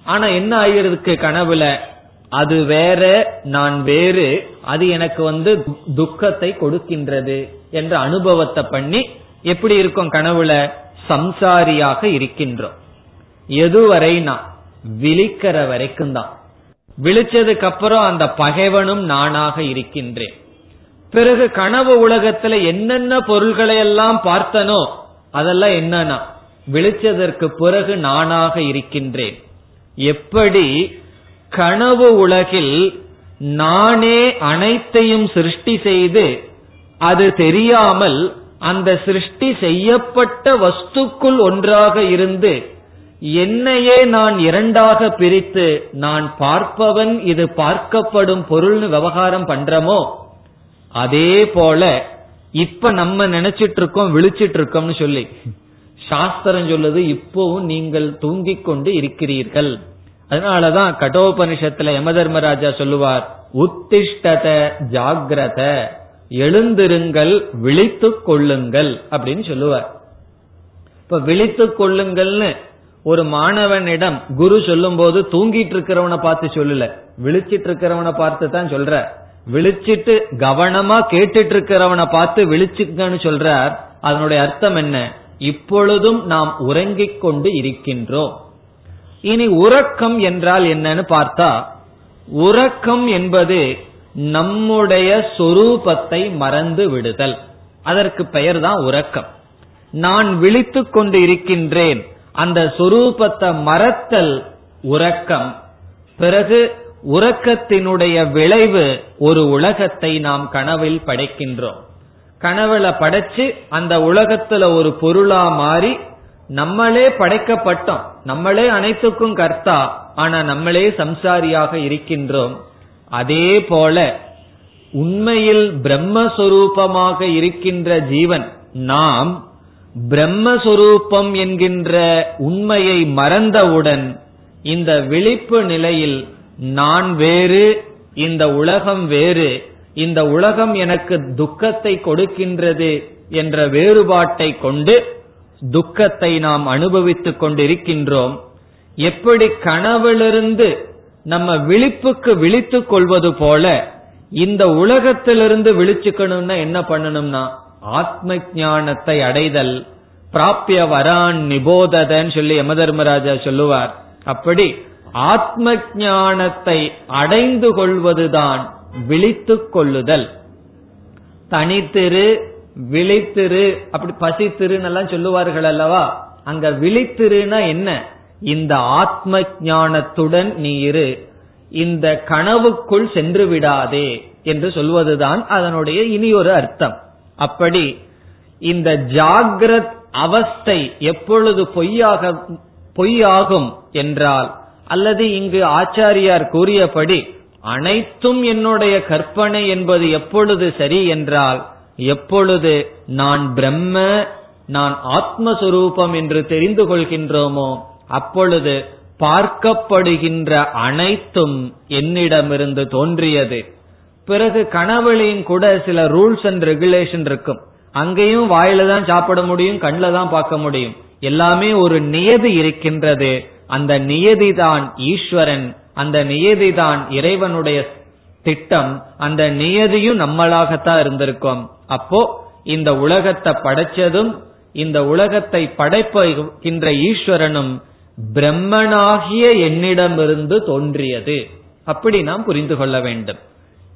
ஆனா என்ன ஆயிருக்கு கனவுல? அது வேற நான் வேறு அது எனக்கு வந்து துக்கத்தை கொடுக்கின்றது என்ற அனுபவத்தை பண்ணி எப்படி இருக்கும் கனவுல? சம்சாரியாக இருக்கின்றோம். எதுவரைனா விழிக்கிற வரைக்கும் தான். விழிச்சதுக்கு அப்புறம் அந்த பகைவனும் நானாக இருக்கின்றேன். பிறகு கனவு உலகத்துல என்னென்ன பொருள்களை எல்லாம் பார்த்தனோ அதெல்லாம் என்னன்னா விழிச்சதற்கு பிறகு நானாக இருக்கின்றேன். எப்படி கனவு உலகில் நானே அனைத்தையும் சிருஷ்டி செய்து அது தெரியாமல் அந்த சிருஷ்டி செய்யப்பட்ட வஸ்துக்குள் ஒன்றாக இருந்து என்னையே நான் இரண்டாக பிரித்து நான் பார்ப்பவன் இது பார்க்கப்படும் பொருள்னு விவகாரம் பண்றமோ? அதே போல இப்ப நம்ம நினைச்சிட்டு இருக்கோம் விழிச்சிட்டு இருக்கோம்னு சொல்லி. சாஸ்திரம் சொல்லுது இப்பவும் நீங்கள் தூங்கிக் கொண்டு இருக்கிறீர்கள். அதனாலதான் கட்டோபனிஷத்துல யம தர்மராஜா சொல்லுவார் உத்திஷ்டத ஜாகிரத எழுந்திருங்கள் விழித்துக் கொள்ளுங்கள் அப்படின்னு சொல்லுவார். இப்ப விழித்துக் கொள்ளுங்கள்னு ஒரு மாணவனிடம் குரு சொல்லும் போது தூங்கிட்டு இருக்கிறவனை பார்த்து சொல்லல. விழிச்சிட்டு இருக்கிறவனை பார்த்து தான் சொல்ற. விழிச்சிட்டு கவனமா கேட்டுட்டு இருக்கிறவனை பார்த்து விழிச்சுக்கன்னு சொல்றார். அதனுடைய அர்த்தம் என்ன? இப்பொழுதும் நாம் உறங்கிக் கொண்டு இருக்கின்றோம். இனி உறக்கம் என்றால் என்னன்னு பார்த்தா உறக்கம் என்பது நம்முடைய சொரூபத்தை மறந்து விடுதல். அதற்கு பெயர் தான் உறக்கம். நான் விழித்துக் கொண்டு இருக்கின்றேன் அந்த சொரூபத்தை மறத்தல் உறக்கம். பிறகு உறக்கத்தினுடைய விளைவு ஒரு உலகத்தை நாம் கனவில் படைக்கின்றோம். கனவுல படைச்சு அந்த உலகத்துல ஒரு பொருளா மாறி நம்மளே படைக்கப்பட்டோம். நம்மளே அனைத்துக்கும் கர்த்தா. ஆனா நம்மளே சம்சாரியாக இருக்கின்றோம். அதே போல உண்மையில் பிரம்மஸ்வரூபமாக இருக்கின்ற ஜீவன் நாம் பிரம்மஸ்வரூபம் என்கின்ற உண்மையை மறந்தவுடன் இந்த விழிப்பு நிலையில் நான் வேறு இந்த உலகம் வேறு இந்த உலகம் எனக்கு துக்கத்தை கொடுக்கின்றது என்ற வேறுபாட்டை கொண்டு துக்கத்தை நாம் அனுபவித்துக் கொண்டிருக்கின்றோம். எப்படி கனவிலிருந்து நம்ம விழிப்புக்கு விழித்துக் கொள்வது போல இந்த உலகத்திலிருந்து விழிச்சுக்கணும்னா என்ன பண்ணணும்னா ஆத்ம ஞானத்தை அடைதல் பிராப்பிய வரான் நிபோததன்னு சொல்லி யமதர்மராஜா சொல்லுவார். அப்படி ஆத்ம ஞானத்தை அடைந்து கொள்வதுதான் விழித்துக் கொள்ளுதல். தனித்திரு விழித்திரு அப்படி பசித்திருன்னு எல்லாம் சொல்லுவார்கள் அல்லவா? அங்க விழித்திருனா என்ன? இந்த ஆத்ம ஞானத்துடன் நீ இரு. இந்த கனவுக்குள் சென்று விடாதே என்று சொல்வதுதான் அதனுடைய இனி ஒரு அர்த்தம். அப்படி இந்த ஜாகிரத் அவஸ்தை எப்பொழுது பொய்யாக பொய்யாகும் என்றால் அல்லது இங்கு ஆச்சாரியார் கூறியபடி அனைத்தும் என்னுடைய கற்பனை என்பது எப்பொழுது சரி என்றால் எப்பொழுது நான் பிரம்ம நான் ஆத்மஸ்வரூபம் என்று தெரிந்து கொள்கின்றோமோ அப்பொழுது பார்க்கப்படுகின்ற அனைத்தும் என்னிடமிருந்து தோன்றியது. பிறகு கனவுலையும் கூட சில ரூல்ஸ் அண்ட் ரெகுலேஷன் இருக்கும். அங்கேயும் வாயில தான் சாப்பிட முடியும் கண்ணில் தான் பார்க்க முடியும். எல்லாமே ஒரு நியதி இருக்கின்றது. அந்த நியதி தான் ஈஸ்வரன் அந்த நியதி தான் இறைவனுடைய திட்டம் அந்த நியதியும் நம்மளாகத்தான் இருந்திருக்கும். அப்போ இந்த உலகத்தை படைச்சதும் இந்த உலகத்தை படைப்பகின்ற ஈஸ்வரனும் பிரம்மனாகிய என்னிடமிருந்து தோன்றியது. அப்படி நாம் புரிந்து கொள்ள வேண்டும்.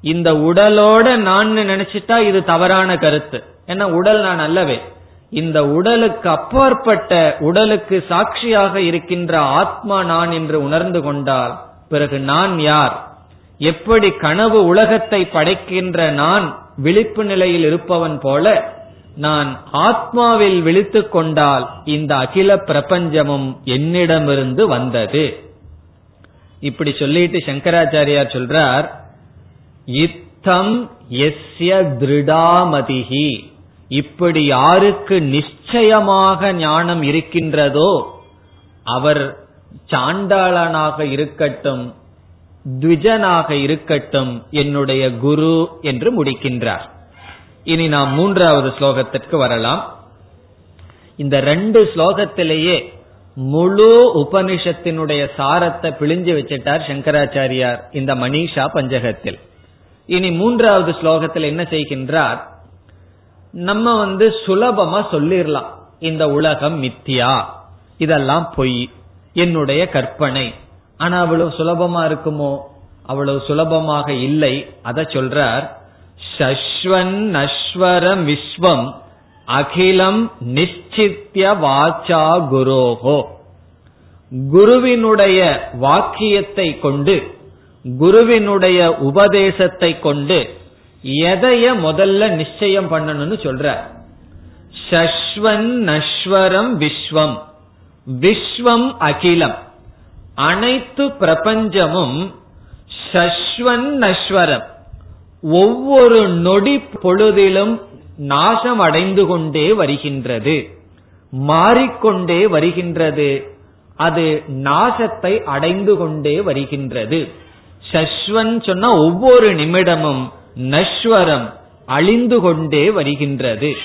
இந்த உடலோட நான் நினைச்சிட்டா இது தவறான கருத்து. ஏன்னா உடல் நான் அல்லவே. இந்த உடலுக்கு அப்பாற்பட்ட உடலுக்கு சாட்சியாக இருக்கின்ற ஆத்மா நான் என்று உணர்ந்து கொண்டால் பிறகு நான் யார்? எப்படி கனவு உலகத்தை படைக்கின்ற நான் விழிப்பு நிலையில் இருப்பவன் போல நான் ஆத்மாவில் விழித்து கொண்டால் இந்த அகில பிரபஞ்சமும் என்னிடமிருந்து வந்தது. இப்படி சொல்லிட்டு சங்கராச்சாரியார் சொல்றார் இத்தம் எஸ்ய திருடாமதிகி இப்படி யாருக்கு நிச்சயமாக ஞானம் இருக்கின்றதோ அவர் சாண்டாளனாக இருக்கட்டும் த்விஜனாக இருக்கட்டும் என்னுடைய குரு என்று முடிக்கின்றார். இனி நாம் மூன்றாவது ஸ்லோகத்திற்கு வரலாம். இந்த ரெண்டு ஸ்லோகத்திலேயே முழு உபனிஷத்தினுடைய சாரத்தை பிழிஞ்சு வச்சிட்டார் சங்கராச்சாரியார் இந்த மணிஷா பஞ்சகத்தில். இனி மூன்றாவது ஸ்லோகத்தில் என்ன செய்கின்றார்? நம்ம வந்து சுலபமா சொல்லிடலாம் இந்த உலகம் மித்தியா. இதெல்லாம் பொய். என்னுடைய கற்பனை. ஆனா அவ்வளவு சுலபமா இருக்குமோ? அவ்வளவு சுலபமாக இல்லை. அத சொல்றார் சஸ்வன் நஸ்வரம் விஸ்வம் அகிலம் நிச்சித்திய வாச்சா குரோகோ. குருவினுடைய வாக்கியத்தை கொண்டு குருவினுடைய உபதேசத்தை கொண்டு எதைய முதல்ல நிச்சயம் பண்ணணும்னு சொல்ற சஸ்வன் நஸ்வரம் விஸ்வம். விஸ்வம் அகிலம். அனைத்து பிரபஞ்சமும் சஸ்வன் நஸ்வரம் ஒவ்வொரு நொடி பொழுதிலும் நாசம் அடைந்து கொண்டே வருகின்றது. மாறிக்கொண்டே வருகின்றது. அது நாசத்தை அடைந்து கொண்டே வருகின்றது. சஸ்வன் சொன்ன ஒவ்வொரு நிமிடமும் நஸ்வரம் அழிந்து கொண்டே வருகின்றது.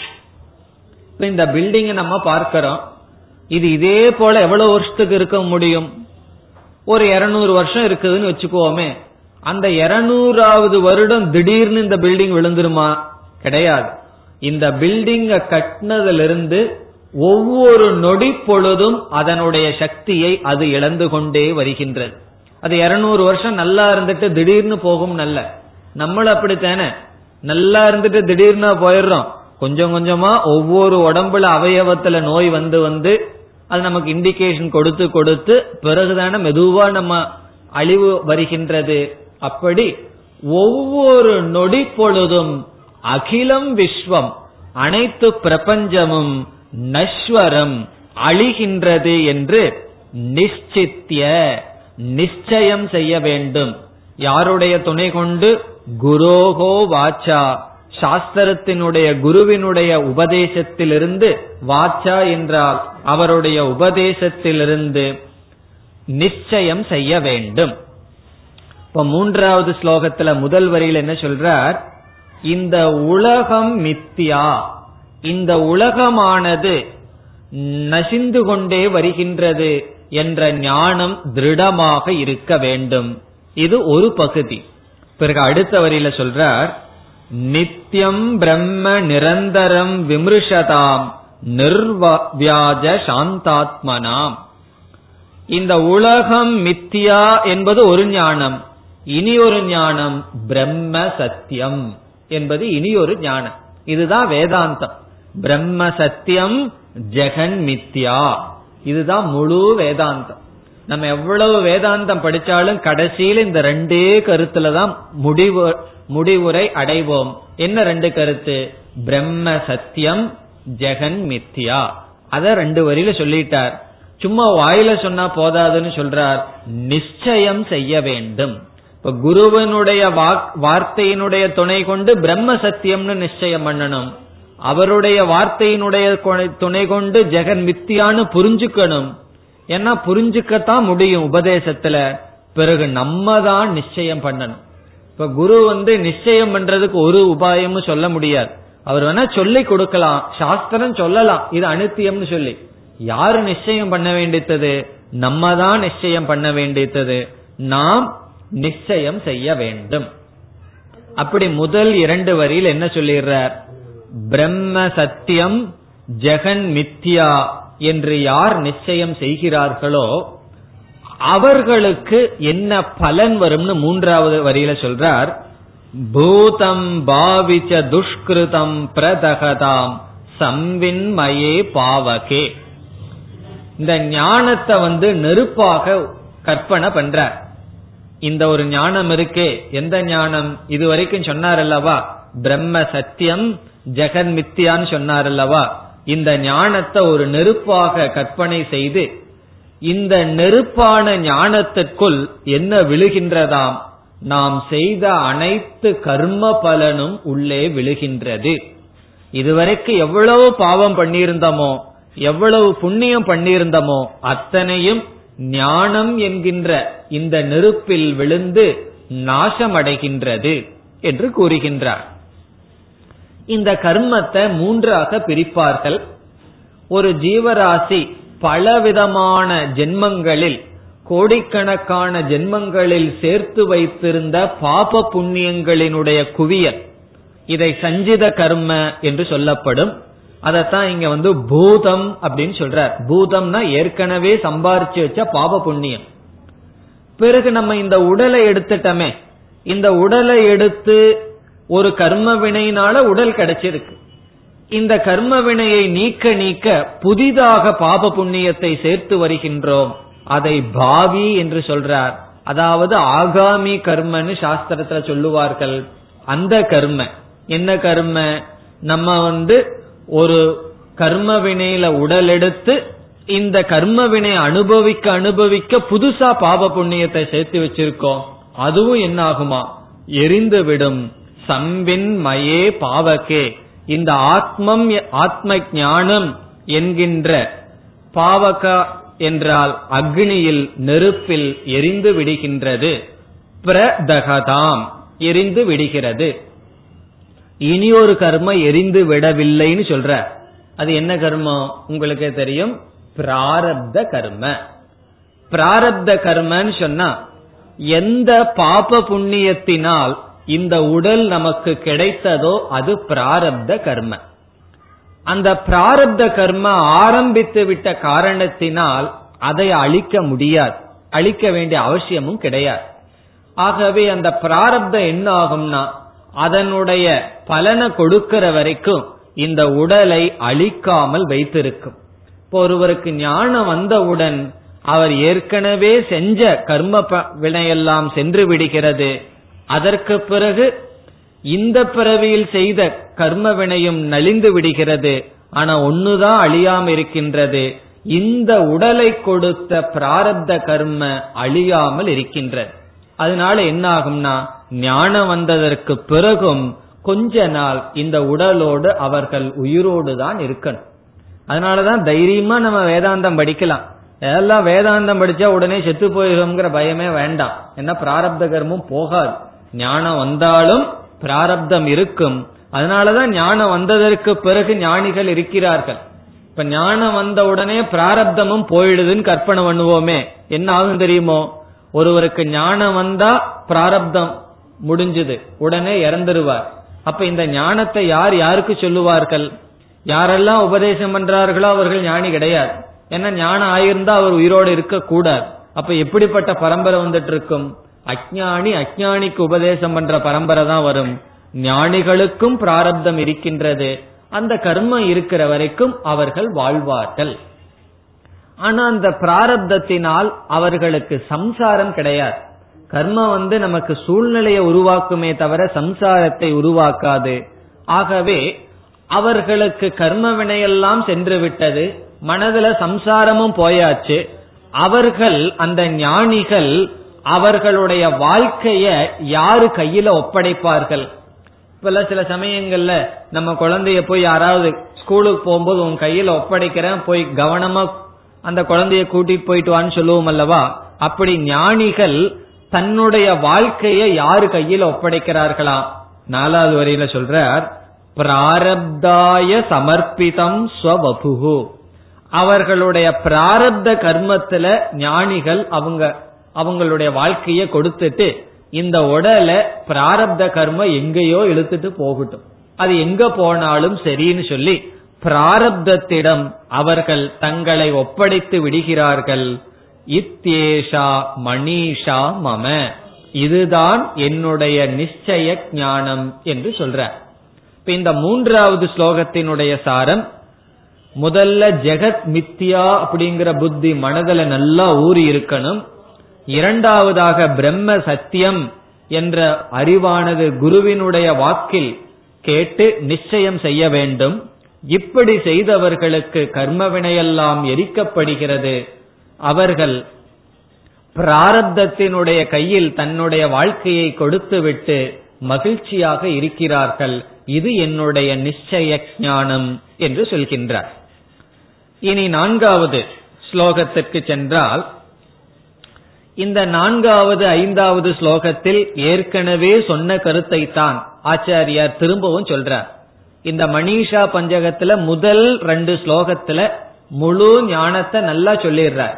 இந்த பில்டிங்கை நம்ம பார்க்கிறோம். இது இதே போல எவ்வளவு வருஷத்துக்கு இருக்க முடியும்? ஒரு இருநூறு வருஷம் இருக்குதுன்னு வச்சுக்கோமே. அந்த இருநூறாவது வருடம் திடீர்னு இந்த பில்டிங் விழுந்துருமா? கிடையாது. இந்த பில்டிங்க கட்டினதிலிருந்து ஒவ்வொரு நொடி பொழுதும் அதனுடைய சக்தியை அது இழந்து கொண்டே வருகின்றது. அது இருநூறு வருஷம் நல்லா இருந்துட்டு திடீர்னு போகும் நல்ல. நம்மளும் அப்படித்தானே? நல்லா இருந்துட்டு திடீர்னு போயிடுறோம். கொஞ்சம் கொஞ்சமா ஒவ்வொரு உடம்புல அவயவத்துல நோய் வந்து வந்து அது நமக்கு இண்டிகேஷன் கொடுத்து கொடுத்து பிறகுதானே மெதுவா நம்ம அழிவு வருகின்றது. அப்படி ஒவ்வொரு நொடி பொழுதும் அகிலம் விஸ்வம் அனைத்து பிரபஞ்சமும் நஸ்வரம் அழிகின்றது என்று நிச்சித்திய நிச்சயம் செய்ய வேண்டும். யாருடைய துணை கொண்டு? குரோகோ வாச்சா. சாஸ்திரத்தினுடைய குருவினுடைய உபதேசத்திலிருந்து வாச்சா என்றால் அவருடைய உபதேசத்திலிருந்து நிச்சயம் செய்ய வேண்டும். இப்ப மூன்றாவது ஸ்லோகத்துல முதல் வரியில் என்ன சொல்றார்? இந்த உலகம் மித்தியா. இந்த உலகமானது நசிந்து கொண்டே வருகின்றது என்ற ஞானம் திருடமாக இருக்க வேண்டும். இது ஒரு பகுதி. பிறகு அடுத்த வரியில சொல்றார் நித்தியம் பிரம்ம நிரந்தரம் விமிருஷதாம். நிர்வியாஜ சாந்தாத்மனாம். இந்த உலகம் மித்தியா என்பது ஒரு ஞானம். இனி ஒரு ஞானம் பிரம்ம சத்தியம் என்பது இனி ஒரு ஞானம். இதுதான் வேதாந்தம். பிரம்ம சத்தியம் ஜெகன் மித்யா இதுதான் முழு வேதாந்தம். நம்ம எவ்வளவு வேதாந்தம் படிச்சாலும் கடைசியில் இந்த ரெண்டே கருத்துல தான் முடிவு முடிவுரை அடைவோம். என்ன ரெண்டு கருத்து? பிரம்ம சத்தியம் ஜெகன் மித்யா. அத ரெண்டு வரியில சொல்லிட்டார். சும்மா வாயில சொன்னா போதாதுன்னு சொல்றார். நிச்சயம் செய்ய வேண்டும். இப்ப குருவனுடைய வார்த்தையினுடைய துணை கொண்டு பிரம்ம சத்தியம்னு நிச்சயம் பண்ணணும். அவருடைய வார்த்தையினுடைய துணை கொண்டு ஜெகன் மித்தியான்னு புரிஞ்சுக்கணும். ஏன்னா புரிஞ்சுக்கத்தான் முடியும் உபதேசத்துல. பிறகு நம்ம தான் நிச்சயம் பண்ணணும். இப்ப குரு வந்து நிச்சயம் பண்றதுக்கு ஒரு உபாயமும் சொல்ல முடியாது. அவர் வேணா சொல்லி கொடுக்கலாம். சாஸ்திரம் சொல்லலாம். இது அனுத்தியம்னு சொல்லி. யாரு நிச்சயம் பண்ண வேண்டியது நம்ம தான் நிச்சயம் பண்ண வேண்டியது நாம் நிச்சயம் செய்ய வேண்டும். அப்படி முதல் இரண்டு வரியில் என்ன சொல்லிடுறார்? பிரம்ம சத்தியம் ஜெகன் மித்யா. என்று யார் நிச்சயம் செய்கிறார்களோ அவர்களுக்கு என்ன பலன் வரும்னு மூன்றாவது வரியில சொல்றார். பூதம் பாவிச்ச துஷ்கிருதம் பிரதகதாம் சம்வின்மயே பாவகே. இந்த ஞானத்தை வந்து நெருப்பாக கற்பனை பண்ற இந்த ஒரு ஞானம் இருக்கே. எந்த ஞானம்? இது வரைக்கும் சொன்னார் அல்லவா? பிரம்ம சத்தியம் ஜெகன் மித்தியான்னு சொன்னார் அல்லவா? இந்த ஞானத்தை ஒரு நெருப்பாக கற்பனை செய்து இந்த நெருப்பான ஞானத்திற்குள் என்ன விழுகின்றதாம்? நாம் செய்த அனைத்து கர்ம பலனும் உள்ளே விழுகின்றது. இதுவரைக்கு எவ்வளவு பாவம் பண்ணியிருந்தோமோ எவ்வளவு புண்ணியம் பண்ணியிருந்தோமோ அத்தனையும் ஞானம் என்கின்ற இந்த நெருப்பில் விழுந்து நாசமடைகின்றது என்று கூறுகின்றார். இந்த கர்மத்தை மூன்றாக பிரிப்பார்கள். ஒரு ஜீவராசி பலவிதமான ஜென்மங்களில் கோடிக்கணக்கான ஜென்மங்களில் சேர்த்து வைத்திருந்த பாப புண்ணியங்களினுடைய குவியல் இதை சஞ்சித கர்ம என்று சொல்லப்படும். அதத்தான் இங்க வந்து பூதம் அப்படின்னு சொல்றார். பூதம்னா ஏற்கனவே சம்பாரிச்சு வச்ச பாப புண்ணியம். பிறகு நம்ம இந்த உடலை எடுத்துட்டோமே இந்த உடலை எடுத்து ஒரு கர்ம வினையினால உடல் கிடைச்சிருக்கு. இந்த கர்ம வினையை நீக்க நீக்க புதிதாக பாப புண்ணியத்தை சேர்த்து வருகின்றோம். அதை பாவி என்று சொல்றார். அதாவது ஆகாமி கர்மன்னு சாஸ்திரத்துல சொல்லுவார்கள். அந்த கர்ம. என்ன கர்ம? நம்ம வந்து ஒரு கர்ம வினையில உடல் எடுத்து இந்த கர்ம வினை அனுபவிக்க அனுபவிக்க புதுசா பாப புண்ணியத்தை சேர்த்து வச்சிருக்கோம். அதுவும் என்ன ஆகுமா எரிந்து விடும். சம்பின் மயே பாவகே. இந்த ஆத்மம் ஆத்ம ஞானம் என்கின்ற பாவகா என்றால் அக்னியில் நெருப்பில் எரிந்து விடுகின்றது. பிரதகதாம் எரிந்து விடுகிறது. இனி ஒரு கர்ம எரிந்து விடவில்லைன்னு சொல்ற. அது என்ன கர்மம்? உங்களுக்கே தெரியும். பிராரப்த கர்ம. பிராரப்த கர்மன்னு சொன்னா எந்த பாப புண்ணியத்தினால் இந்த உடல் நமக்கு கிடைத்ததோ அது பிராரப்த கர்ம. அந்த பிராரப்த கர்ம ஆரம்பித்து விட்ட காரணத்தினால் அதை அழிக்க முடியாது. அழிக்க வேண்டிய அவசியமும் கிடையாது. ஆகவே அந்த பிராரப்தம் என்ன ஆகும்னா அதனுடைய பலனை கொடுக்கிற வரைக்கும் இந்த உடலை அழிக்காமல் வைத்திருக்கும். இப்போ ஒருவருக்கு ஞானம் வந்தவுடன் அவர் ஏற்கனவே செஞ்ச கர்ம வினையெல்லாம் சென்று விடுகிறது. அதற்கு பிறகு இந்த பிறவியில் செய்த கர்ம வினையும் நலிந்து விடுகிறது. ஆனா ஒண்ணுதான் அழியாம இருக்கின்றது. இந்த உடலை கொடுத்த பிராரப்த கர்ம அழியாமல் இருக்கின்றது. அதனால என்ன ஆகும்னா ஞானம் வந்ததற்கு பிறகும் கொஞ்ச நாள் இந்த உடலோடு அவர்கள் உயிரோடு தான் இருக்கணும். அதனாலதான் தைரியமா நம்ம வேதாந்தம் படிக்கலாம். எல்லாம் வேதாந்தம் படிச்சா உடனே செத்து போயிருங்கிற பயமே வேண்டாம். என்ன பிராரப்த கர்மம் போகாது. ஞானம் வந்தாலும் பிராரப்தம் இருக்கும். அதனாலதான் ஞானம் வந்ததற்கு பிறகு ஞானிகள் இருக்கிறார்கள். இப்ப ஞானம் வந்த உடனே பிராரப்தமும் போயிடுதுன்னு கற்பனை பண்ணுவோமே. என்ன ஆகும் தெரியுமோ? ஒருவருக்கு ஞானம் வந்தா பிராரப்தம் முடிஞ்சது. உடனே இறந்துருவார். அப்ப இந்த ஞானத்தை யார் யாருக்கு சொல்லுவார்கள்? யாரெல்லாம் உபதேசம் பண்றார்களோ அவர்கள் ஞானி கிடையாது. ஏன்னா ஞானம் ஆயிருந்தா அவர் உயிரோடு இருக்க கூடாது அப்ப எப்படிப்பட்ட பரம்பரை வந்துட்டு இருக்கும்? அஜானி அஜானிக்கு உபதேசம் பண்ற பரம்பரை தான் வரும். ஞானிகளுக்கும் பிராரப்தம் இருக்கின்றது. அந்த கர்மம் இருக்கிற வரைக்கும் அவர்கள் வாழ்வார்கள். ஆனா அந்த பிராரப்தத்தினால் அவர்களுக்கு சம்சாரம் கிடையாது. கர்மம் வந்து நமக்கு சூழ்நிலையை உருவாக்குமே தவிர சம்சாரத்தை உருவாக்காது. ஆகவே அவர்களுக்கு கர்ம வினையெல்லாம் சென்று விட்டது. மனதுல சம்சாரமும் போயாச்சு. அவர்கள் அந்த ஞானிகள் அவர்களுடைய வாழ்க்கைய யாரு கையில ஒப்படைப்பார்கள்? இப்பெல்லாம் சில சமயங்கள்ல நம்ம குழந்தைய போய் யாராவது ஸ்கூலுக்கு போகும்போது உன் கையில ஒப்படைக்கிறேன் போய் கவனமா அந்த குழந்தைய கூட்டிட்டு போயிட்டு வான்னு சொல்லுவோம் அல்லவா? அப்படி ஞானிகள் தன்னுடைய வாழ்க்கையை யாரு கையில் ஒப்படைக்கிறார்களா? நாலாவது வரையில சொல்றார் பிராரப்தாய சமர்ப்பிதம் ஸ்வபபுகு அவர்களுடைய பிராரப்த கர்மத்துல ஞானிகள் அவங்க அவங்களுடைய வாழ்க்கைய கொடுத்துட்டு இந்த உடலை பிராரப்த கர்ம எங்கேயோ இழுத்துட்டு போகட்டும். அது எங்க போனாலும் சரின்னு சொல்லி பிராரப்தத்திடம் அவர்கள் தங்களை ஒப்படைத்து விடுகிறார்கள். இத்தேஷா மணிஷா மம. இதுதான் என்னுடைய நிச்சய ஞானம் என்று சொல்ற. இப்ப இந்த மூன்றாவது ஸ்லோகத்தினுடைய சாரம் முதல்ல ஜெகத் மித்யா அப்படிங்கிற புத்தி மனதில் நல்லா ஊறி இருக்கணும் இரண்டாவதாக பிரம்ம சத்தியம் என்ற அறிவானது குருவினுடைய வாக்கில் கேட்டு நிச்சயம் செய்ய வேண்டும். இப்படி செய்தவர்களுக்கு கர்மவினையெல்லாம் எரிக்கப்படுகிறது. அவர்கள் பிராரப்தத்தினுடைய கையில் தன்னுடைய வாழ்க்கையை கொடுத்துவிட்டு மகிழ்ச்சியாக இருக்கிறார்கள். இது என்னுடைய நிச்சய ஞானம் என்று சொல்கின்றார். இனி நான்காவது ஸ்லோகத்திற்கு சென்றால் இந்த நான்காவது ஐந்தாவது ஸ்லோகத்தில் ஏற்கனவே சொன்ன கருத்தை தான் ஆச்சாரியார் திரும்பவும் சொல்றார். இந்த மணிஷா பஞ்சகத்துல முதல் ரெண்டு ஸ்லோகத்துல முழு ஞானத்தை நல்லா சொல்லிடுறார்.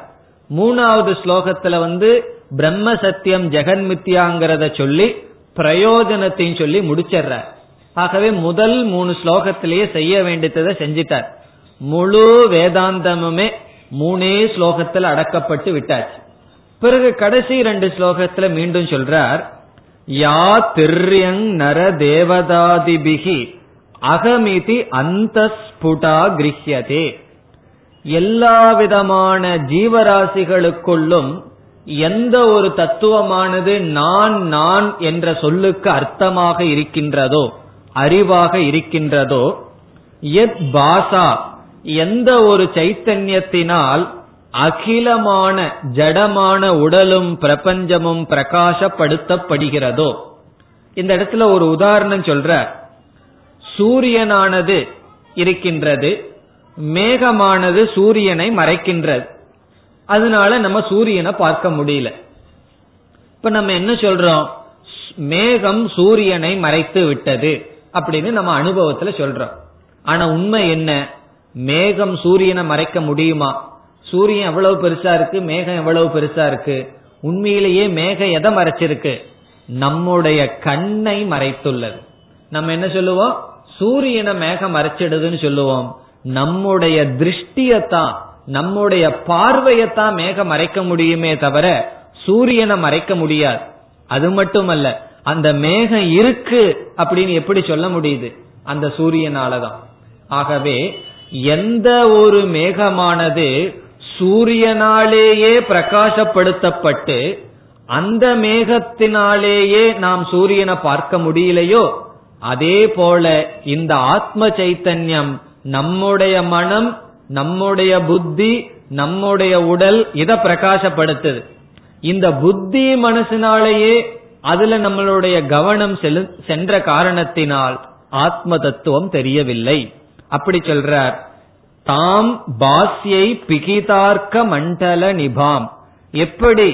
மூணாவது ஸ்லோகத்துல வந்து பிரம்ம சத்தியம் ஜெகன்மித்யாங்கிறத சொல்லி பிரயோஜனத்தையும் சொல்லி முடிச்சிடுறார். ஆகவே முதல் மூணு ஸ்லோகத்திலேயே செய்ய வேண்டியதை செஞ்சிட்டார். முழு வேதாந்தமுமே மூணே ஸ்லோகத்தில் அடக்கப்பட்டு விட்டாச்சு. பிறகு கடைசி ரெண்டு ஸ்லோகத்துல மீண்டும் சொல்றார் யா திரியங் நர தேவதாதிபிகி அகமிதி அந்த ஸ்புடா கிரியதே எல்லா விதமான ஜீவராசிகளுக்குள்ளும் எந்த ஒரு தத்துவமானது நான் நான் என்ற சொல்லுக்கு அர்த்தமாக இருக்கின்றதோ அறிவாக இருக்கின்றதோ எத் பாசா எந்த ஒரு சைத்தன்யத்தினால் அகிலமான ஜடமான உடலும் பிரபஞ்சமும் பிரகாசப்படுத்தப்படுகிறதோ? இந்த இடத்துல ஒரு உதாரணம் சொல்ற. சூரியனானது இருக்கின்றது மேகமானது சூரியனை மறைக்கின்றது. அதனால நம்ம சூரியனை பார்க்க முடியல. இப்ப நம்ம என்ன சொல்றோம்? மேகம் சூரியனை மறைத்து விட்டது அப்படின்னு நம்ம அனுபவத்துல சொல்றோம். ஆனா உண்மை என்ன? மேகம் சூரியனை மறைக்க முடியுமா? சூரியன் எவ்வளவு பெருசா இருக்கு மேகம் எவ்வளவு பெருசா இருக்கு உண்மையிலேயே மேகம் எதை மறைச்சிருக்கு? நம்முடைய கண்ணை மறைத்துள்ளது. நம்ம என்ன சொல்லுவோம்? சூரியனை மேகம் மறைச்சிடுதுன்னு சொல்லுவோம். நம்முடைய திருஷ்டியத்தான் நம்முடைய பார்வையத்தான் மேகம் மறைக்க முடியுமே தவிர சூரியனை மறைக்க முடியாது. அது மட்டுமல்ல அந்த மேகம் இருக்கு அப்படின்னு எப்படி சொல்ல முடியுது? அந்த சூரியனாலதான். ஆகவே எந்த ஒரு மேகமானது சூரியனாலேயே பிரகாசப்படுத்தப்பட்டு அந்த மேகத்தினாலேயே நாம் சூரியனை பார்க்க முடியலையோ? அதே போல இந்த ஆத்ம சைத்தன்யம் நம்முடைய மனம் நம்முடைய புத்தி நம்முடைய உடல் இதை பிரகாசப்படுத்துது. இந்த புத்தி மனசினாலேயே அதுல நம்மளுடைய கவனம் சென்ற காரணத்தினால் ஆத்ம தத்துவம் தெரியவில்லை. அப்படி சொல்றார். தாம் பாஸ்யை பிகிதார்க்க மண்டல நிபாம். எப்படி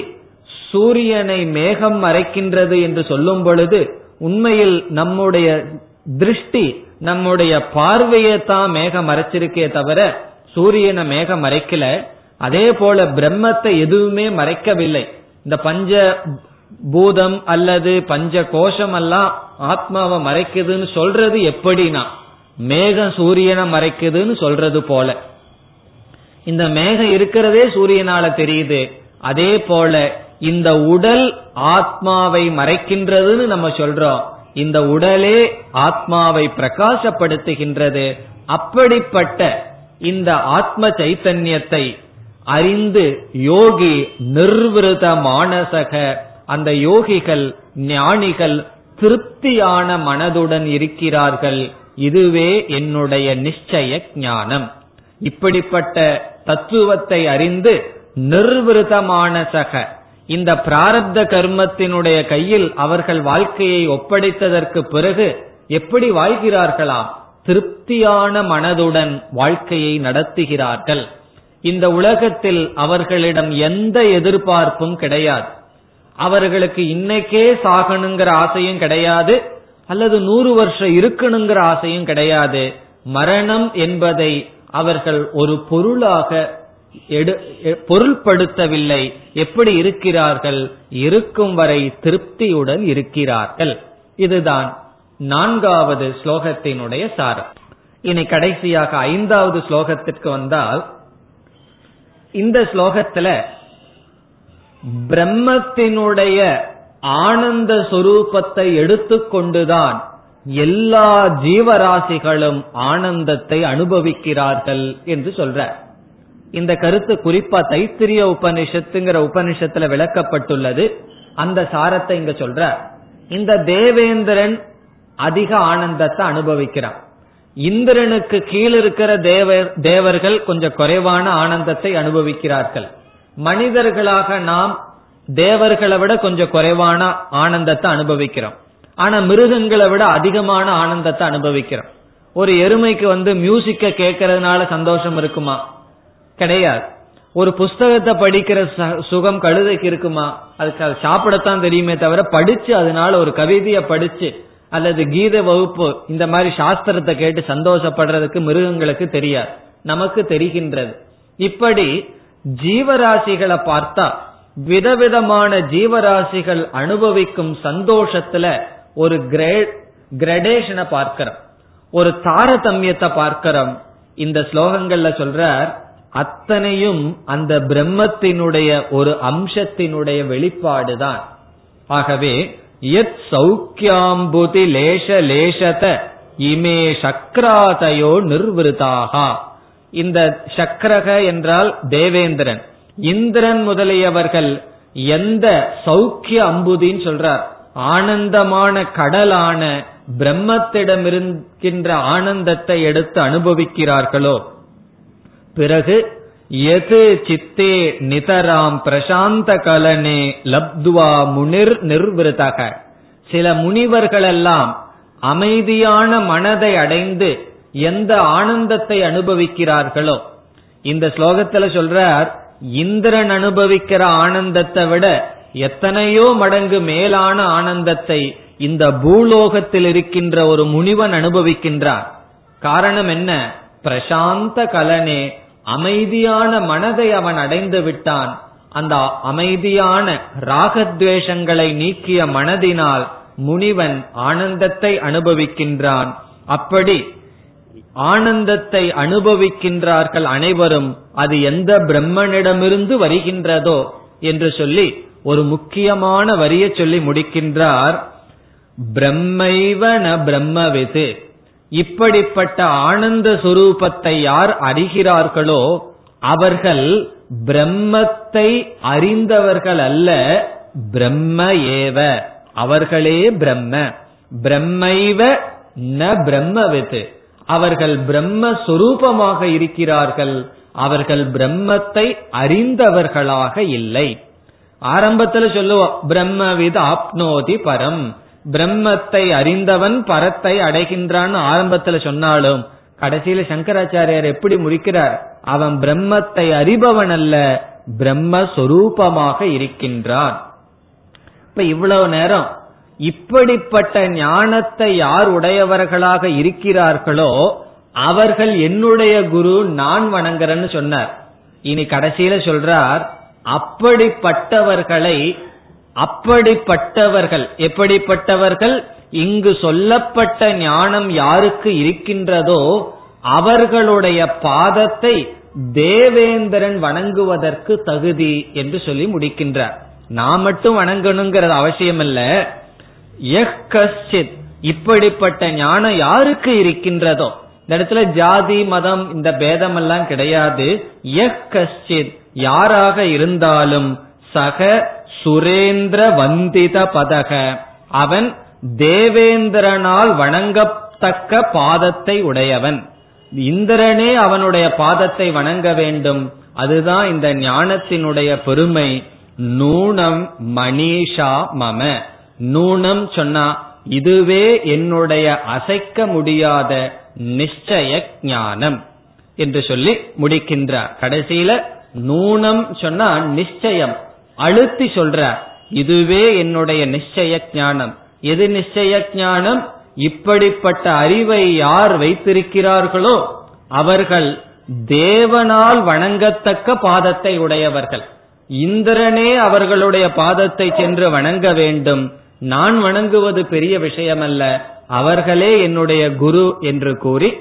சூரியனை மேகம் மறைக்கின்றது என்று சொல்லும் பொழுது உண்மையில் நம்முடைய திருஷ்டி நம்முடைய பார்வையை தான் மேகம் மறைச்சிருக்கே தவிர சூரியனை மேகம் மறைக்கல. அதே போல பிரம்மத்தை எதுவுமே மறைக்கவில்லை. இந்த பஞ்ச பூதம் அல்லது பஞ்ச கோஷம் எல்லாம் ஆத்மாவை மறைக்குதுன்னு சொல்றது எப்படின்னா மேகம் சூரியனை மறைக்குதுன்னு சொல்றது போல. இந்த மேகம் இருக்கிறதே சூரியனால தெரியுது. அதே போல இந்த உடல் ஆத்மாவை மறைக்கின்றதுன்னு நம்ம சொல்றோம். இந்த உடலே ஆத்மாவை பிரகாசப்படுத்துகின்றது. அப்படிப்பட்ட இந்த ஆத்ம சைத்தன்யத்தை அறிந்து யோகி நிர்விருத மானசக. அந்த யோகிகள் ஞானிகள் திருப்தியான மனதுடன் இருக்கிறார்கள். இதுவே என்னுடைய நிச்சய ஞானம். இப்படிப்பட்ட தத்துவத்தை அறிந்து நிர்விருதமான சக இந்த பிராரப்த கர்மத்தினுடைய கையில் அவர்கள் வாழ்க்கையை ஒப்படைத்ததற்கு பிறகு எப்படி வாழ்கிறார்களாம்? திருப்தியான மனதுடன் வாழ்க்கையை நடத்துகிறார்கள். இந்த உலகத்தில் அவர்களிடம் எந்த எதிர்பார்ப்பும் கிடையாது. அவர்களுக்கு இன்னைக்கே சாகணுங்கிற ஆசையும் கிடையாது. அல்லது நூறு வருஷம் இருக்கணுங்கிற ஆசையும் கிடையாது. மரணம் என்பதை அவர்கள் ஒரு பொருளாக பொருள்படுத்தவில்லை. எப்படி இருக்கிறார்கள்? இருக்கும் வரை திருப்தியுடன் இருக்கிறார்கள். இதுதான் நான்காவது ஸ்லோகத்தினுடைய சாரம். இனி கடைசியாக ஐந்தாவது ஸ்லோகத்திற்கு வந்தால் இந்த ஸ்லோகத்துல பிரம்மத்தினுடைய ஆனந்த சொரூபத்தை எடுத்துக்கொண்டுதான் எல்லா ஜீவராசிகளும் ஆனந்தத்தை அனுபவிக்கிறார்கள் என்று சொல்ற இந்த கருத்து குறிப்பா தைத்திரிய உபனிஷத்துங்கிற உபனிஷத்துல விளக்கப்பட்டுள்ளது. அந்த சாரத்தை இங்க சொல்ற இந்த தேவேந்திரன் அதிக ஆனந்தத்தை அனுபவிக்கிறான். இந்திரனுக்கு கீழ் இருக்கிற தேவர் தேவர்கள் கொஞ்சம் குறைவான ஆனந்தத்தை அனுபவிக்கிறார்கள். மனிதர்களாக நாம் தேவர்களை விட கொஞ்சம் குறைவான ஆனந்தத்தை அனுபவிக்கிறோம். ஆனா மிருகங்களை விட அதிகமான ஆனந்தத்தை அனுபவிக்கிறோம். ஒரு எருமைக்கு வந்து மியூசிக்க கேட்கறதுனால சந்தோஷம் இருக்குமா? கிடையாது. ஒரு புஸ்தகத்தை படிக்கிற சுகம் கழுதைக்கு இருக்குமா? அதுக்கு அது சாப்பிடத்தான் தெரியுமே தவிர படிச்சு அதனால ஒரு கவிதையை படிச்சு அல்லது கீத வகுப்பு இந்த மாதிரி சாஸ்திரத்தை கேட்டு சந்தோஷப்படுறதுக்கு மிருகங்களுக்கு தெரியாது. நமக்கு தெரிகின்றது. இப்படி ஜீவராசிகளை பார்த்தா விதவிதமான ஜீவராசிகள் அனுபவிக்கும் சந்தோஷத்துல ஒரு கிரடேஷனை பார்க்கிறோம். ஒரு தாரதமியத்தை பார்க்கிறோம். இந்த ஸ்லோகங்கள்ல சொல்றார் அத்தனையும் அந்த பிரம்மத்தினுடைய ஒரு அம்சத்தினுடைய வெளிப்பாடுதான். ஆகவே எத் சௌக்கியாம்புதி லேச லேசத இமே சக்ராதயோ நிர்வதாகா இந்த சக்கரக என்றால் தேவேந்திரன். இந்திரன் முதலியவர்கள் எந்த சௌக்கிய அம்புதின்னு சொல்றார். ஆனந்தமான கடலான பிரம்மத்திடம் இருக்கின்ற ஆனந்தத்தை எடுத்து அனுபவிக்கிறார்களோ? பிறகு எது சித்தே நிதராம் பிரசாந்த கலனே லப்துவா முனிர் நிர்விருதக. சில முனிவர்களெல்லாம் அமைதியான மனதை அடைந்து எந்த ஆனந்தத்தை அனுபவிக்கிறார்களோ? இந்த ஸ்லோகத்துல சொல்றார் இந்திரன் அனுபவிக்கிற ஆனந்தத்தை விட எத்தனையோ மடங்கு மேலான ஆனந்தத்தை இந்த பூலோகத்தில் இருக்கின்ற ஒரு முனிவன் அனுபவிக்கின்றார். காரணம் என்ன? பிரசாந்த கலனே அமைதியான மனதை அவன் அடைந்து விட்டான். அந்த அமைதியான ராகத்வேஷங்களை நீக்கிய மனதினால் முனிவன் ஆனந்தத்தை அனுபவிக்கின்றான். அப்படி ஆனந்தத்தை அனுபவிக்கின்றார்கள் அனைவரும் அது எந்த பிரம்மனிடமிருந்து வருகின்றதோ என்று சொல்லி ஒரு முக்கியமான வரிய சொல்லி முடிக்கின்றார். பிரம்மைவ ந பிரம்மவிது. இப்படிப்பட்ட ஆனந்த சுரூபத்தை யார் அறிகிறார்களோ அவர்கள் பிரம்மத்தை அறிந்தவர்கள் அல்ல பிரம்ம ஏவ. அவர்களே பிரம்ம. பிரம்மைவ ந பிரம்மவித்து அவர்கள் பிரம்ம சொரூபமாக இருக்கிறார்கள். அவர்கள் பிரம்மத்தை அறிந்தவர்களாக இல்லை. ஆரம்பத்துல சொல்லுவோம் பிரம்மவித ஆப்னோதி பரம். பிரம்மத்தை அறிந்தவன் பரத்தை அடைகின்றான்னு ஆரம்பத்துல சொன்னாலும் கடைசியில சங்கராச்சாரியார் எப்படி முடிக்கிறார்? அவன் பிரம்மத்தை அறிபவன் அல்ல பிரம்மஸ்வரூபமாக இருக்கின்றான். இப்ப இவ்வளவு நேரம் இப்படிப்பட்ட ஞானத்தை யார் உடையவர்களாக இருக்கிறார்களோ அவர்கள் என்னுடைய குரு நான் வணங்குறேன்னு சொன்னார். இனி கடைசியில சொல்றார் அப்படிப்பட்டவர்களை அப்படிப்பட்டவர்கள் எப்படிப்பட்டவர்கள் இங்கு சொல்லப்பட்ட ஞானம் யாருக்கு இருக்கின்றதோ அவர்களுடைய பாதத்தை தேவேந்திரன் வணங்குவதற்கு தகுதி என்று சொல்லி முடிக்கின்றார். நான் மட்டும் வணங்கணுங்கிறது அவசியம் இல்லை கஷ்டித் இப்படிப்பட்ட ஞானம் யாருக்கு இருக்கின்றதோ? இந்த இடத்துல ஜாதி மதம் இந்த பேதம் எல்லாம் கிடையாது. கஷ்டித் யாராக இருந்தாலும் சக சுரேந்திர வந்தித பதக. அவன் தேவேந்திரனால் வணங்கத்தக்க பாதத்தை உடையவன். இந்திரனே அவனுடைய பாதத்தை வணங்க வேண்டும். அதுதான் இந்த ஞானத்தினுடைய பெருமை. நூனம் மணிஷா மம. நூனம் சொன்னா இதுவே என்னுடைய அசைக்க முடியாத நிச்சய ஞானம் என்று சொல்லி முடிக்கின்றார் கடைசியில நூனம் சொன்னா நிச்சயம். அழுத்தி சொல்ற இதுவே என்னுடைய நிச்சய ஞானம். எது நிச்சய ஞானம்? இப்படிப்பட்ட அறிவை யார் வைத்திருக்கிறார்களோ அவர்கள் தேவனால் வணங்கத்தக்க பாதத்தை உடையவர்கள். இந்திரனே அவர்களுடைய பாதத்தை சென்று வணங்க வேண்டும். நான் வணங்குவது பெரிய விஷயமல்ல. அவர்களே என்னுடைய குரு என்று கூறி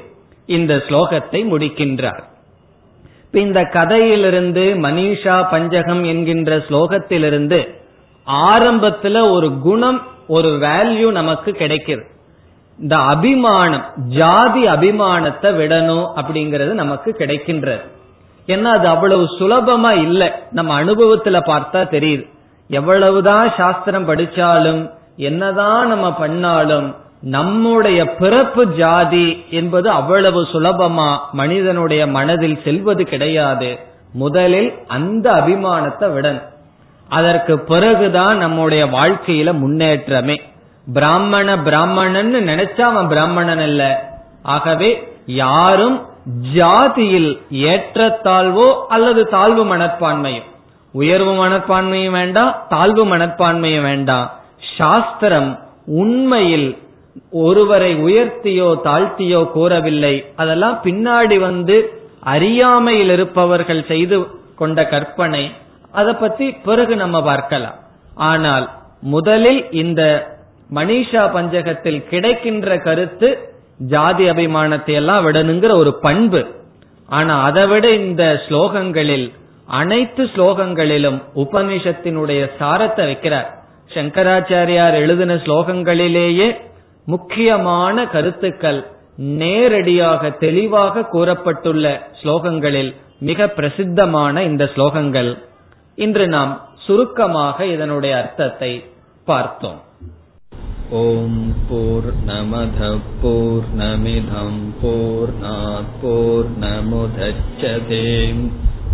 இந்த ஸ்லோகத்தை முடிக்கின்றார். இந்த கதையிலிருந்து மனிஷா பஞ்சகம் என்கின்ற ஸ்லோகத்திலிருந்து ஆரம்பத்துல ஒரு குணம் ஒரு வேல்யூ நமக்கு கிடைக்கிறது இந்த அபிமானம் ஜாதி அபிமானத்தை விடணும் அப்படிங்கிறது நமக்கு கிடைக்கின்றது. ஏன்னா அது அவ்வளவு சுலபமா இல்லை. நம்ம அனுபவத்துல பார்த்தா தெரியுது. எவ்வளவுதான் சாஸ்திரம் படிச்சாலும் என்னதான் நம்ம பண்ணாலும் நம்முடைய பிறப்பு ஜாதி என்பது அவ்வளவு சுலபமா மனிதனுடைய மனதில் செல்வது கிடையாது. முதலில் அந்த அபிமானத்தை விடன் அதற்கு பிறகுதான் நம்முடைய வாழ்க்கையில முன்னேற்றமே. பிராமண பிராமணன் நினைச்சா அவன் பிராமணன் அல்ல. ஆகவே யாரும் ஜாதியில் ஏற்றத்தாழ்வோ அல்லது தாழ்வு மனப்பான்மையும் உயர்வு மனப்பான்மையும் வேண்டாம் தாழ்வு மனப்பான்மையும் வேண்டாம். சாஸ்திரம் உண்மையில் ஒருவரை உயர்த்தியோ தாழ்த்தியோ கூறவில்லை. அதெல்லாம் பின்னாடி வந்து அறியாமையில் இருப்பவர்கள் செய்து கொண்ட கற்பனை. அதை பத்தி பிறகு நம்ம பார்க்கலாம். ஆனால் முதலில் இந்த மனிஷா பஞ்சகத்தில் கிடைக்கின்ற கருத்து ஜாதி அபிமானத்தை எல்லாம் விடணுங்கிற ஒரு பண்பு. ஆனா அதை விட இந்த ஸ்லோகங்களில் அனைத்து ஸ்லோகங்களிலும் உபனிஷத்தினுடைய சாரத்தை வைக்கிறார். சங்கராச்சாரியார் எழுதின ஸ்லோகங்களிலேயே முக்கியமான கருத்துக்கள் நேரடியாக தெளிவாக கூறப்பட்டுள்ள ஸ்லோகங்களில் மிக பிரசித்தமான இந்த ஸ்லோகங்கள். இன்று நாம் சுருக்கமாக இதனுடைய அர்த்தத்தை பார்த்தோம். ஓம் போர் நமத போர் நமிதம் போர் நமுதச்சதேம்